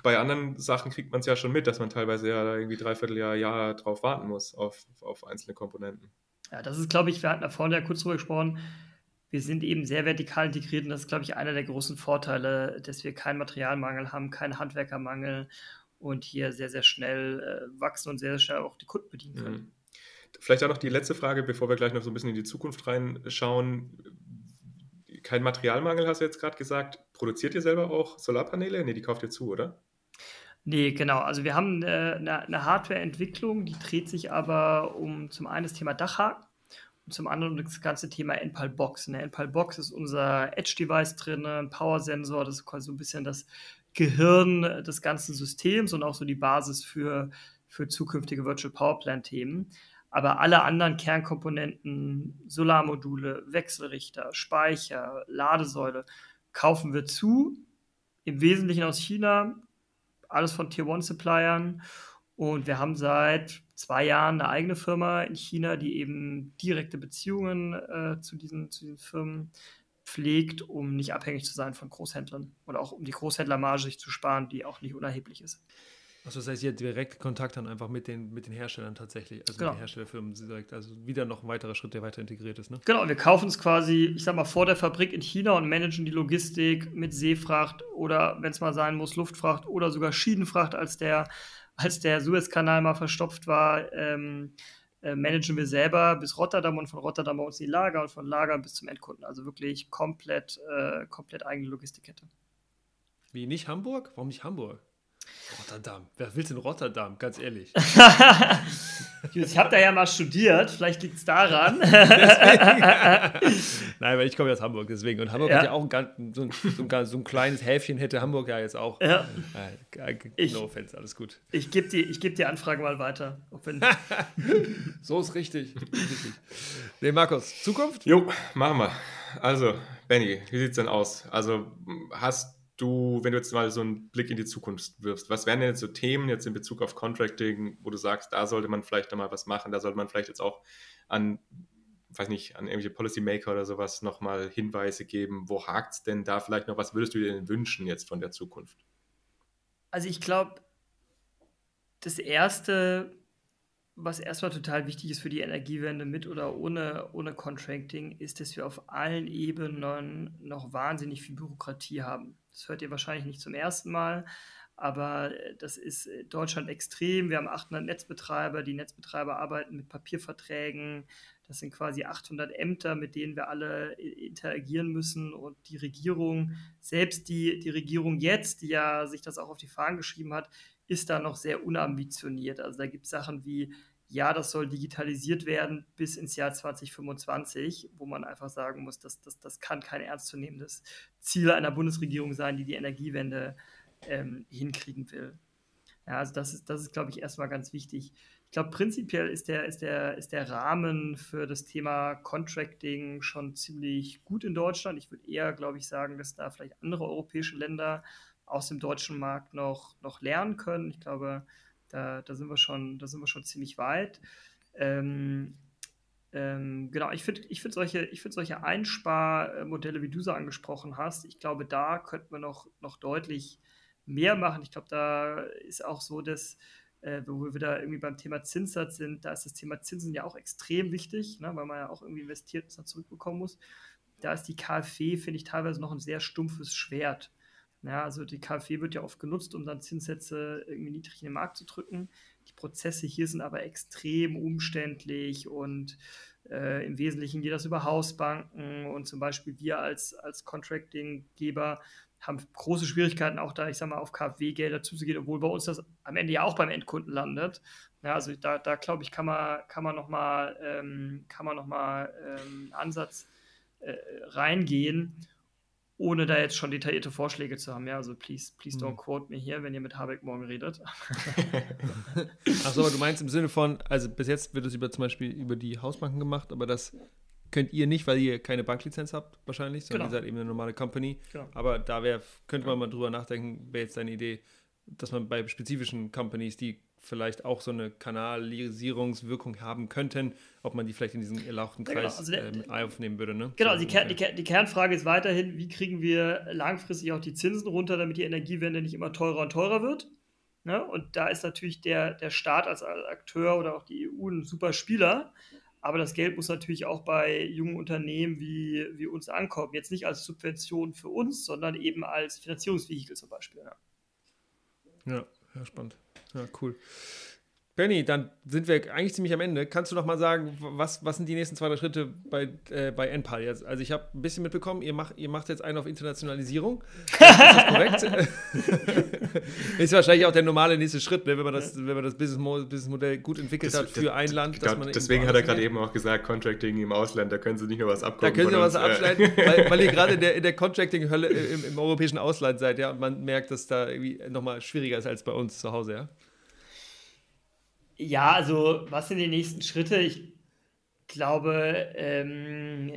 C: bei anderen Sachen kriegt man es ja schon mit, dass man teilweise ja irgendwie dreiviertel Jahr, Jahr drauf warten muss auf, auf einzelne Komponenten.
B: Ja, das ist, glaube ich, wir hatten da vorhin ja kurz drüber gesprochen. Wir sind eben sehr vertikal integriert und das ist, glaube ich, einer der großen Vorteile, dass wir keinen Materialmangel haben, keinen Handwerkermangel und hier sehr, sehr schnell äh, wachsen und sehr, sehr schnell auch die Kunden bedienen können. Mhm.
C: Vielleicht auch noch die letzte Frage, bevor wir gleich noch so ein bisschen in die Zukunft reinschauen. Kein Materialmangel, hast du jetzt gerade gesagt. Produziert ihr selber auch Solarpaneele? Ne, die kauft ihr zu, oder?
B: Nee, genau. Also wir haben eine, eine, Hardware-Entwicklung, die dreht sich aber um zum einen das Thema Dachhaken und zum anderen um das ganze Thema NPAL Box. Eine NPAL Box ist unser Edge-Device drin, ein Power-Sensor, das ist quasi so ein bisschen das Gehirn des ganzen Systems und auch so die Basis für, für zukünftige Virtual Power Plant-Themen. Aber alle anderen Kernkomponenten, Solarmodule, Wechselrichter, Speicher, Ladesäule, kaufen wir zu, im Wesentlichen aus China, alles von Tier One Suppliern. Und wir haben seit zwei Jahren eine eigene Firma in China, die eben direkte Beziehungen äh, zu, diesen, zu diesen Firmen pflegt, um nicht abhängig zu sein von Großhändlern und auch um die Großhändlermarge sich zu sparen, die auch nicht unerheblich ist.
A: Also das heißt, ihr direkt Kontakt dann einfach mit den, mit den Herstellern tatsächlich, also genau. mit den Herstellerfirmen direkt, also wieder noch ein weiterer Schritt, der weiter integriert ist, ne?
B: Genau, wir kaufen es quasi, ich sag mal, vor der Fabrik in China und managen die Logistik mit Seefracht oder, wenn es mal sein muss, Luftfracht oder sogar Schienenfracht, als der, als der Suezkanal mal verstopft war, ähm, äh, managen wir selber bis Rotterdam und von Rotterdam bei uns die Lager und von Lager bis zum Endkunden. Also wirklich komplett, äh, komplett eigene Logistikkette.
A: Wie nicht Hamburg? Warum nicht Hamburg? Rotterdam. Wer will in Rotterdam? Ganz ehrlich.
B: ich habe da ja mal studiert. Vielleicht liegt es daran.
A: Nein, weil ich komme aus Hamburg, deswegen. Und Hamburg ja. hat ja auch ein, so, ein, so, ein, so, ein, kleines Häfchen, hätte Hamburg ja jetzt auch. Ja. Äh,
B: ich, no offense, alles gut. Ich gebe die, geb die Anfrage mal weiter.
A: so ist richtig. richtig. Nee, Markus, Zukunft?
C: Jo, machen wir. Also, Benny, wie sieht es denn aus? Also, hast du, wenn du jetzt mal so einen Blick in die Zukunft wirfst, was wären denn jetzt so Themen jetzt in Bezug auf Contracting, wo du sagst, da sollte man vielleicht nochmal was machen, da sollte man vielleicht jetzt auch an, weiß nicht, an irgendwelche Policymaker oder sowas nochmal Hinweise geben, wo hakt es denn da vielleicht noch, was würdest du dir denn wünschen jetzt von der Zukunft?
B: Also ich glaube, das Erste, was erstmal total wichtig ist für die Energiewende mit oder ohne, ohne Contracting, ist, dass wir auf allen Ebenen noch wahnsinnig viel Bürokratie haben. Das hört ihr wahrscheinlich nicht zum ersten Mal, aber äh, das ist äh, Deutschland extrem. Wir haben 800 Netzbetreiber. Die Netzbetreiber arbeiten mit Papierverträgen. Das sind quasi 800 Ämter, mit denen wir alle äh, interagieren müssen. Und die Regierung, selbst die, die Regierung jetzt, die ja sich das auch auf die Fahnen geschrieben hat, ist da noch sehr unambitioniert. Also da gibt es Sachen wie ja, das soll digitalisiert werden bis ins Jahr 2025, wo man einfach sagen muss, dass das, das kann kein ernstzunehmendes Ziel einer Bundesregierung sein, die die Energiewende ähm, hinkriegen will. Ja, also das ist, das ist, glaube ich, erstmal ganz wichtig. Ich glaube, prinzipiell ist der, ist, der, ist der Rahmen für das Thema Contracting schon ziemlich gut in Deutschland. Ich würde eher, glaube ich, sagen, dass da vielleicht andere europäische Länder aus dem deutschen Markt noch, noch lernen können. Ich glaube, da, da, sind wir schon, da sind wir schon ziemlich weit. Ähm, ähm, genau, ich finde ich find solche, find solche Einsparmodelle, wie du sie angesprochen hast, ich glaube, da könnten wir noch, noch deutlich mehr machen. Ich glaube, da ist auch so, dass äh, wo wir wieder irgendwie beim Thema Zinssatz sind, da ist das Thema Zinsen ja auch extrem wichtig, ne, weil man ja auch irgendwie investiert und es dann zurückbekommen muss. Da ist die KfW, finde ich, teilweise noch ein sehr stumpfes Schwert. Ja, also die KfW wird ja oft genutzt, um dann Zinssätze irgendwie niedrig in den Markt zu drücken. Die Prozesse hier sind aber extrem umständlich und äh, im Wesentlichen geht das über Hausbanken und zum Beispiel wir als, als Contracting-Geber haben große Schwierigkeiten, auch da, ich sag mal, auf KfW-Gelder zuzugehen, obwohl bei uns das am Ende ja auch beim Endkunden landet. Ja, also da, da glaube ich, kann man, kann man nochmal ähm, noch ähm, Ansatz äh, reingehen, ohne da jetzt schon detaillierte Vorschläge zu haben. Ja, also please, please don't hm. quote me hier, wenn ihr mit Habeck morgen redet.
A: Achso, aber du meinst im Sinne von, also bis jetzt wird es über zum Beispiel über die Hausbanken gemacht, aber das könnt ihr nicht, weil ihr keine Banklizenz habt, wahrscheinlich, sondern genau. ihr seid eben eine normale Company. Genau. Aber da wär, könnte man mal drüber nachdenken, wäre jetzt deine Idee, dass man bei spezifischen Companies, die vielleicht auch so eine Kanalisierungswirkung haben könnten, ob man die vielleicht in diesen erlauchten Kreis ja, genau. also äh, aufnehmen würde. Ne?
B: Genau, die, Ker die, Kernfrage ist weiterhin, wie kriegen wir langfristig auch die Zinsen runter, damit die Energiewende nicht immer teurer und teurer wird. Ne? Und da ist natürlich der, der Staat als Akteur oder auch die EU ein super Spieler. Aber das Geld muss natürlich auch bei jungen Unternehmen wie, wie uns ankommen. Jetzt nicht als Subvention für uns, sondern eben als Finanzierungsvehikel zum Beispiel.
A: Ja, ja, ja spannend. Ja, cool. Benny, dann sind wir eigentlich ziemlich am Ende. Kannst du noch mal sagen, was, was sind die nächsten zwei, drei Schritte bei, äh, bei NPAL jetzt? Also ich habe ein bisschen mitbekommen, ihr, macht ihr macht jetzt einen auf Internationalisierung. ist das korrekt? ist wahrscheinlich auch der normale nächste Schritt, ne? wenn man das, wenn man das Businessmodell gut entwickelt das, hat für das, ein Land.
C: Deswegen hat er gerade eben auch gesagt, Contracting im Ausland, da können sie nicht nur was abgucken.
A: Da können sie was abschneiden, weil, weil, ihr gerade in der, in der Contracting-Hölle im, im, europäischen Ausland seid, ja, und man merkt, dass da irgendwie nochmal schwieriger ist als bei uns zu Hause, ja.
B: Ja, also was sind die nächsten Schritte? Ich glaube, ähm,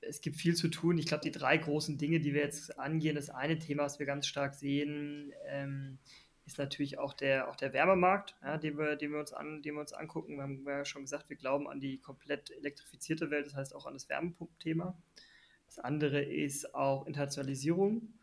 B: es gibt viel zu tun. Ich glaube, die drei großen Dinge, die wir jetzt angehen, das eine Thema, was wir ganz stark sehen, ähm, ist natürlich auch der, auch der Wärmemarkt, ja, den, wir, den, wir uns an, den wir uns angucken. Wir haben ja schon gesagt, wir glauben an die komplett elektrifizierte Welt, das heißt auch an das Wärmepumpenthema. Das andere ist auch Internationalisierung.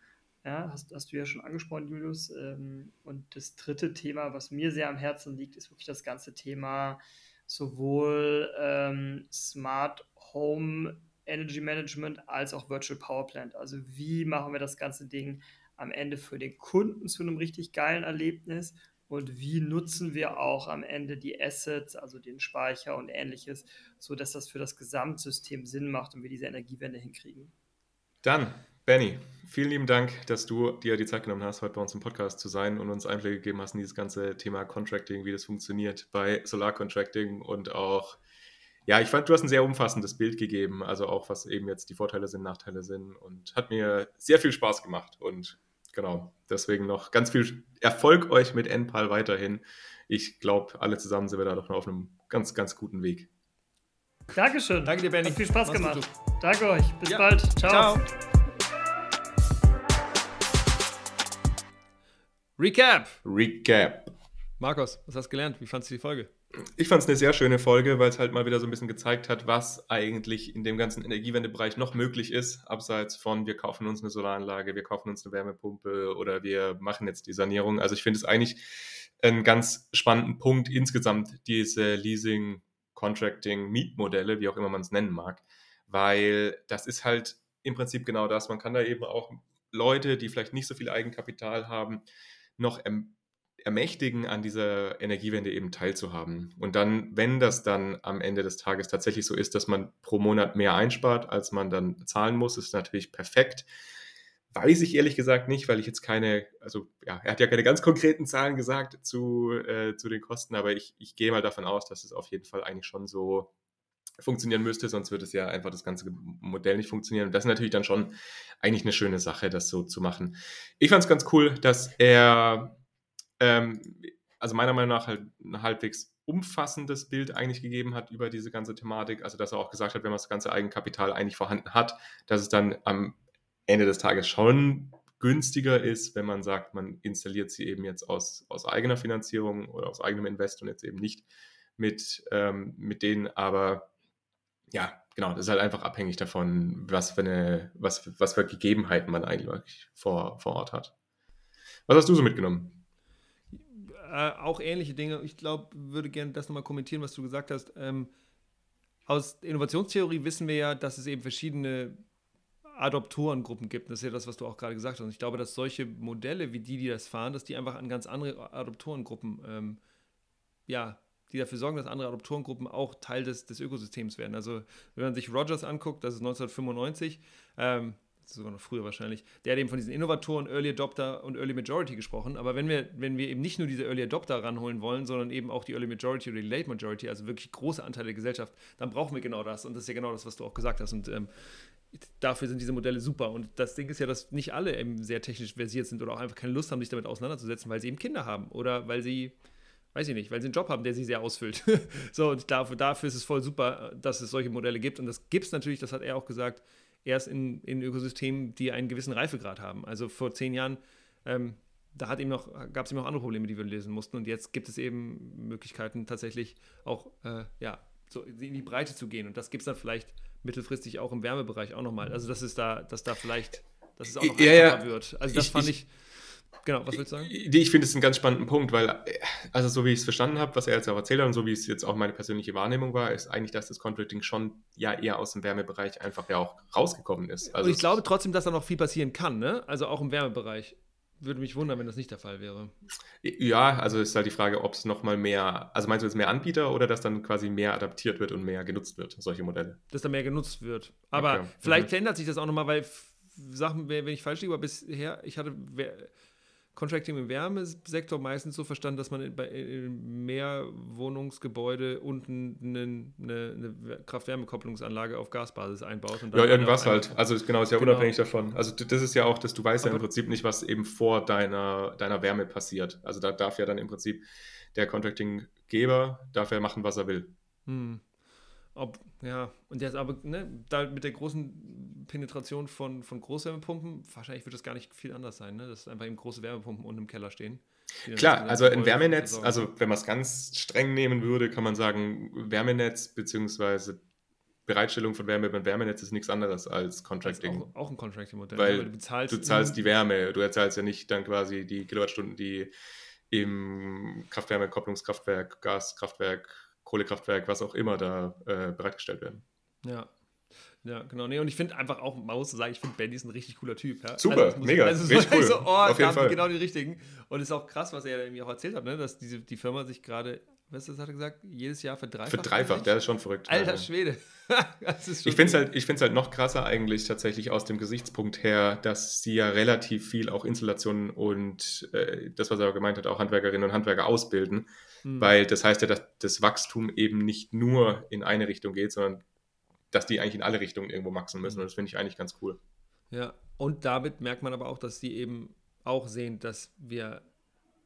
B: Ja, hast, hast du ja schon angesprochen, Julius. Ähm, und das dritte Thema, was mir sehr am Herzen liegt, ist wirklich das ganze Thema sowohl ähm, Smart Home Energy Management als auch Virtual Power Plant. Also wie machen wir das ganze Ding am Ende für den Kunden zu einem richtig geilen Erlebnis und wie nutzen wir auch am Ende die Assets, also den Speicher und ähnliches, sodass das für das Gesamtsystem Sinn macht und wir diese Energiewende hinkriegen.
C: Dann Benny, vielen lieben Dank, dass du dir die Zeit genommen hast, heute bei uns im Podcast zu sein und uns Einblicke gegeben hast in dieses ganze Thema Contracting, wie das funktioniert bei Solar Contracting und auch, ja, ich fand, du hast ein sehr umfassendes Bild gegeben, also auch was eben jetzt die Vorteile sind, Nachteile sind und hat mir sehr viel Spaß gemacht und genau, deswegen noch ganz viel Erfolg euch mit NPAL weiterhin. Ich glaube, alle zusammen sind wir da doch noch auf einem ganz, ganz guten Weg.
B: Dankeschön.
A: Danke dir, Benny.
B: Hat viel Spaß Mach's gemacht. Danke euch. Bis ja. bald. Ciao. Ciao.
A: Recap.
C: Recap.
A: Markus, was hast du gelernt? Wie fandest du die Folge?
C: Ich fand es eine sehr schöne Folge, weil es halt mal wieder so ein bisschen gezeigt hat, was eigentlich in dem ganzen Energiewendebereich noch möglich ist, abseits von wir kaufen uns eine Solaranlage, wir kaufen uns eine Wärmepumpe oder wir machen jetzt die Sanierung. Also ich finde es eigentlich einen ganz spannenden Punkt insgesamt, diese Leasing, Contracting, Mietmodelle, wie auch immer man es nennen mag, weil das ist halt im Prinzip genau das. Man kann da eben auch Leute, die vielleicht nicht so viel Eigenkapital haben, noch erm ermächtigen, an dieser Energiewende eben teilzuhaben. Und dann, wenn das dann am Ende des Tages tatsächlich so ist, dass man pro Monat mehr einspart, als man dann zahlen muss, ist natürlich perfekt. Weiß ich ehrlich gesagt nicht, weil ich jetzt keine, also ja, er hat ja keine ganz konkreten Zahlen gesagt zu, äh, zu den Kosten, aber ich, ich gehe mal davon aus, dass es auf jeden Fall eigentlich schon so funktionieren müsste, sonst würde es ja einfach das ganze Modell nicht funktionieren. Und das ist natürlich dann schon eigentlich eine schöne Sache, das so zu machen. Ich fand es ganz cool, dass er, ähm, also meiner Meinung nach, halt ein halbwegs umfassendes Bild eigentlich gegeben hat über diese ganze Thematik. Also dass er auch gesagt hat, wenn man das ganze Eigenkapital eigentlich vorhanden hat, dass es dann am Ende des Tages schon günstiger ist, wenn man sagt, man installiert sie eben jetzt aus, aus eigener Finanzierung oder aus eigenem Invest und jetzt eben nicht mit, ähm, mit denen. Aber ja, genau, das ist halt einfach abhängig davon, was für, eine, was, was für Gegebenheiten man eigentlich vor, vor Ort hat. Was hast du so mitgenommen?
A: Äh, auch ähnliche Dinge. Ich glaube, würde gerne das nochmal kommentieren, was du gesagt hast. Ähm, aus Innovationstheorie wissen wir ja, dass es eben verschiedene Adoptorengruppen gibt. Das ist ja das, was du auch gerade gesagt hast. Und ich glaube, dass solche Modelle wie die, die das fahren, dass die einfach an ganz andere Adoptorengruppen, ähm, ja, die dafür sorgen, dass andere Adoptorengruppen auch Teil des, des Ökosystems werden. Also, wenn man sich Rogers anguckt, das ist 1995, ähm, sogar noch früher wahrscheinlich, der hat eben von diesen Innovatoren, Early Adopter und Early Majority gesprochen. Aber wenn wir, wenn wir eben nicht nur diese Early Adopter ranholen wollen, sondern eben auch die Early Majority oder die Late Majority, also wirklich große Anteile der Gesellschaft, dann brauchen wir genau das. Und das ist ja genau das, was du auch gesagt hast. Und ähm, dafür sind diese Modelle super. Und das Ding ist ja, dass nicht alle eben sehr technisch versiert sind oder auch einfach keine Lust haben, sich damit auseinanderzusetzen, weil sie eben Kinder haben oder weil sie, weiß ich nicht, weil sie einen Job haben, der sie sehr ausfüllt. so, und dafür, dafür ist es voll super, dass es solche Modelle gibt. Und das gibt es natürlich, das hat er auch gesagt, erst in, in Ökosystemen, die einen gewissen Reifegrad haben. Also vor zehn Jahren, ähm, da hat ihm noch, gab es eben noch andere Probleme, die wir lösen mussten. Und jetzt gibt es eben Möglichkeiten, tatsächlich auch äh, ja, so in die Breite zu gehen. Und das gibt es dann vielleicht mittelfristig auch im Wärmebereich auch nochmal. Also dass es da, dass da vielleicht, dass es auch noch
C: ja, ja.
A: wird. Also das ich, fand ich, Genau, was willst du sagen?
C: Ich, ich finde es einen ganz spannenden Punkt, weil, also so wie ich es verstanden habe, was er jetzt auch erzählt hat und so wie es jetzt auch meine persönliche Wahrnehmung war, ist eigentlich, dass das Contracting schon ja eher aus dem Wärmebereich einfach ja auch rausgekommen ist.
A: Also und ich glaube trotzdem, dass da noch viel passieren kann, ne? Also auch im Wärmebereich. Würde mich wundern, wenn das nicht der Fall wäre.
C: Ja, also ist halt die Frage, ob es nochmal mehr, also meinst du jetzt mehr Anbieter oder dass dann quasi mehr adaptiert wird und mehr genutzt wird, solche Modelle?
A: Dass da mehr genutzt wird. Aber okay. vielleicht mhm. verändert sich das auch nochmal, weil Sachen, wenn ich falsch liege, aber bisher, ich hatte Contracting im Wärmesektor meistens so verstanden, dass man bei mehr Wohnungsgebäude unten eine, eine, eine Kraft-Wärme-Kopplungsanlage auf Gasbasis einbaut.
C: ja, irgendwas halt. Also genau, ist ja genau. unabhängig davon. Also das ist ja auch, dass du weißt Aber ja im Prinzip nicht, was eben vor deiner, deiner Wärme passiert. Also da darf ja dann im Prinzip der Contracting-Geber darf ja machen, was er will.
A: Hm. Ob, ja, und jetzt aber, ne, da mit der großen Penetration von, von Großwärmepumpen, wahrscheinlich wird das gar nicht viel anders sein, ne? Dass einfach eben große Wärmepumpen unten im Keller stehen.
C: Klar, also ein Wärmenetz, also wenn man es ganz streng nehmen würde, kann man sagen, Wärmenetz bzw. Bereitstellung von Wärme über ein Wärmenetz ist nichts anderes als Contracting.
A: Auch, auch, ein Contracting-Modell.
C: Weil, weil, du bezahlst, du zahlst die Wärme, du zahlst ja nicht dann quasi die Kilowattstunden, die im Kraft-Wärme-Kopplungskraftwerk, Gaskraftwerk Kohlekraftwerk, was auch immer da äh, bereitgestellt werden.
A: Ja. Ja, genau. Nee, und ich finde einfach auch, man muss sagen, ich finde Benny ist ein richtig cooler Typ. Ja?
C: Super, also, mega. Also, richtig cool.
A: so, oh, Auf jeden Fall. genau die richtigen. Und es ist auch krass, was er irgendwie auch erzählt hat, ne? dass diese, die Firma sich gerade, was hat er gesagt, jedes Jahr verdreifacht.
C: Verdreifacht, der ist schon verrückt.
A: Alter Schwede.
C: ich finde es halt, halt noch krasser eigentlich tatsächlich aus dem Gesichtspunkt her, dass sie ja relativ viel auch Installationen und äh, das, was er gemeint hat, auch Handwerkerinnen und Handwerker ausbilden. Mhm. Weil das heißt ja, dass das Wachstum eben nicht nur in eine Richtung geht, sondern dass die eigentlich in alle Richtungen irgendwo wachsen müssen. Und das finde ich eigentlich ganz cool.
A: Ja, und damit merkt man aber auch, dass die eben auch sehen, dass wir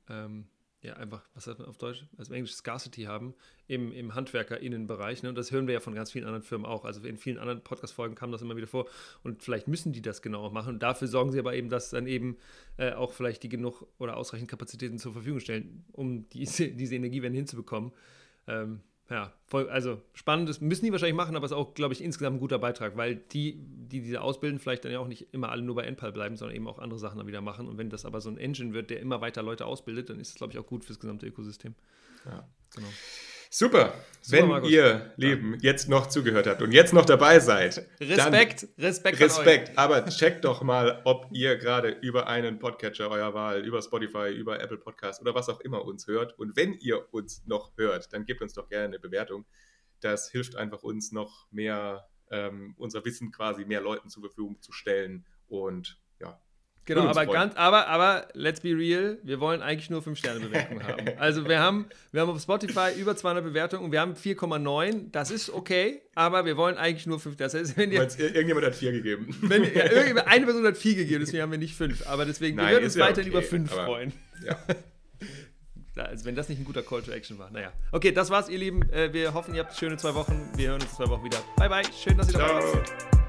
A: ähm, ja einfach, was sagt man auf Deutsch, also im Englisch Scarcity haben im, im HandwerkerInnenbereich. Ne? Und das hören wir ja von ganz vielen anderen Firmen auch. Also in vielen anderen Podcast-Folgen kam das immer wieder vor. Und vielleicht müssen die das genau machen. Und dafür sorgen sie aber eben, dass dann eben äh, auch vielleicht die genug oder ausreichend Kapazitäten zur Verfügung stellen, um diese, diese Energiewende hinzubekommen. Ähm, ja, voll, also spannend, das müssen die wahrscheinlich machen, aber es ist auch, glaube ich, insgesamt ein guter Beitrag, weil die, die diese ausbilden, vielleicht dann ja auch nicht immer alle nur bei Enpal bleiben, sondern eben auch andere Sachen dann wieder machen. Und wenn das aber so ein Engine wird, der immer weiter Leute ausbildet, dann ist es, glaube ich, auch gut fürs gesamte Ökosystem.
C: Ja, genau. Super. Super Wenn Markus. ihr, Lieben, jetzt noch zugehört habt und jetzt noch dabei seid.
A: Respekt, Respekt.
C: Respekt. Aber checkt doch mal, ob ihr gerade über einen Podcatcher eurer Wahl, über Spotify, über Apple Podcast oder was auch immer uns hört. Und wenn ihr uns noch hört, dann gebt uns doch gerne eine Bewertung. Das hilft einfach uns noch mehr, ähm, unser Wissen quasi mehr Leuten zur Verfügung zu stellen. Und
A: Genau, aber ganz, aber, aber let's be real, wir wollen eigentlich nur 5-Sterne-Bewertungen haben. Also wir haben, wir haben auf Spotify über 200 Bewertungen und wir haben 4,9. Das ist okay, aber wir wollen eigentlich nur 5. Das heißt,
C: wenn ihr, irgendjemand hat 4 gegeben.
A: Wenn, ja, eine Person hat 4 gegeben, deswegen haben wir nicht 5. Aber deswegen, Nein, wir würden uns ja weiterhin okay, über 5 freuen. Ja. Also wenn das nicht ein guter Call to Action war. Naja. Okay, das war's, ihr Lieben. Äh, wir hoffen, ihr habt schöne zwei Wochen. Wir hören uns zwei Wochen wieder. Bye, bye. Schön, dass ihr dabei wart.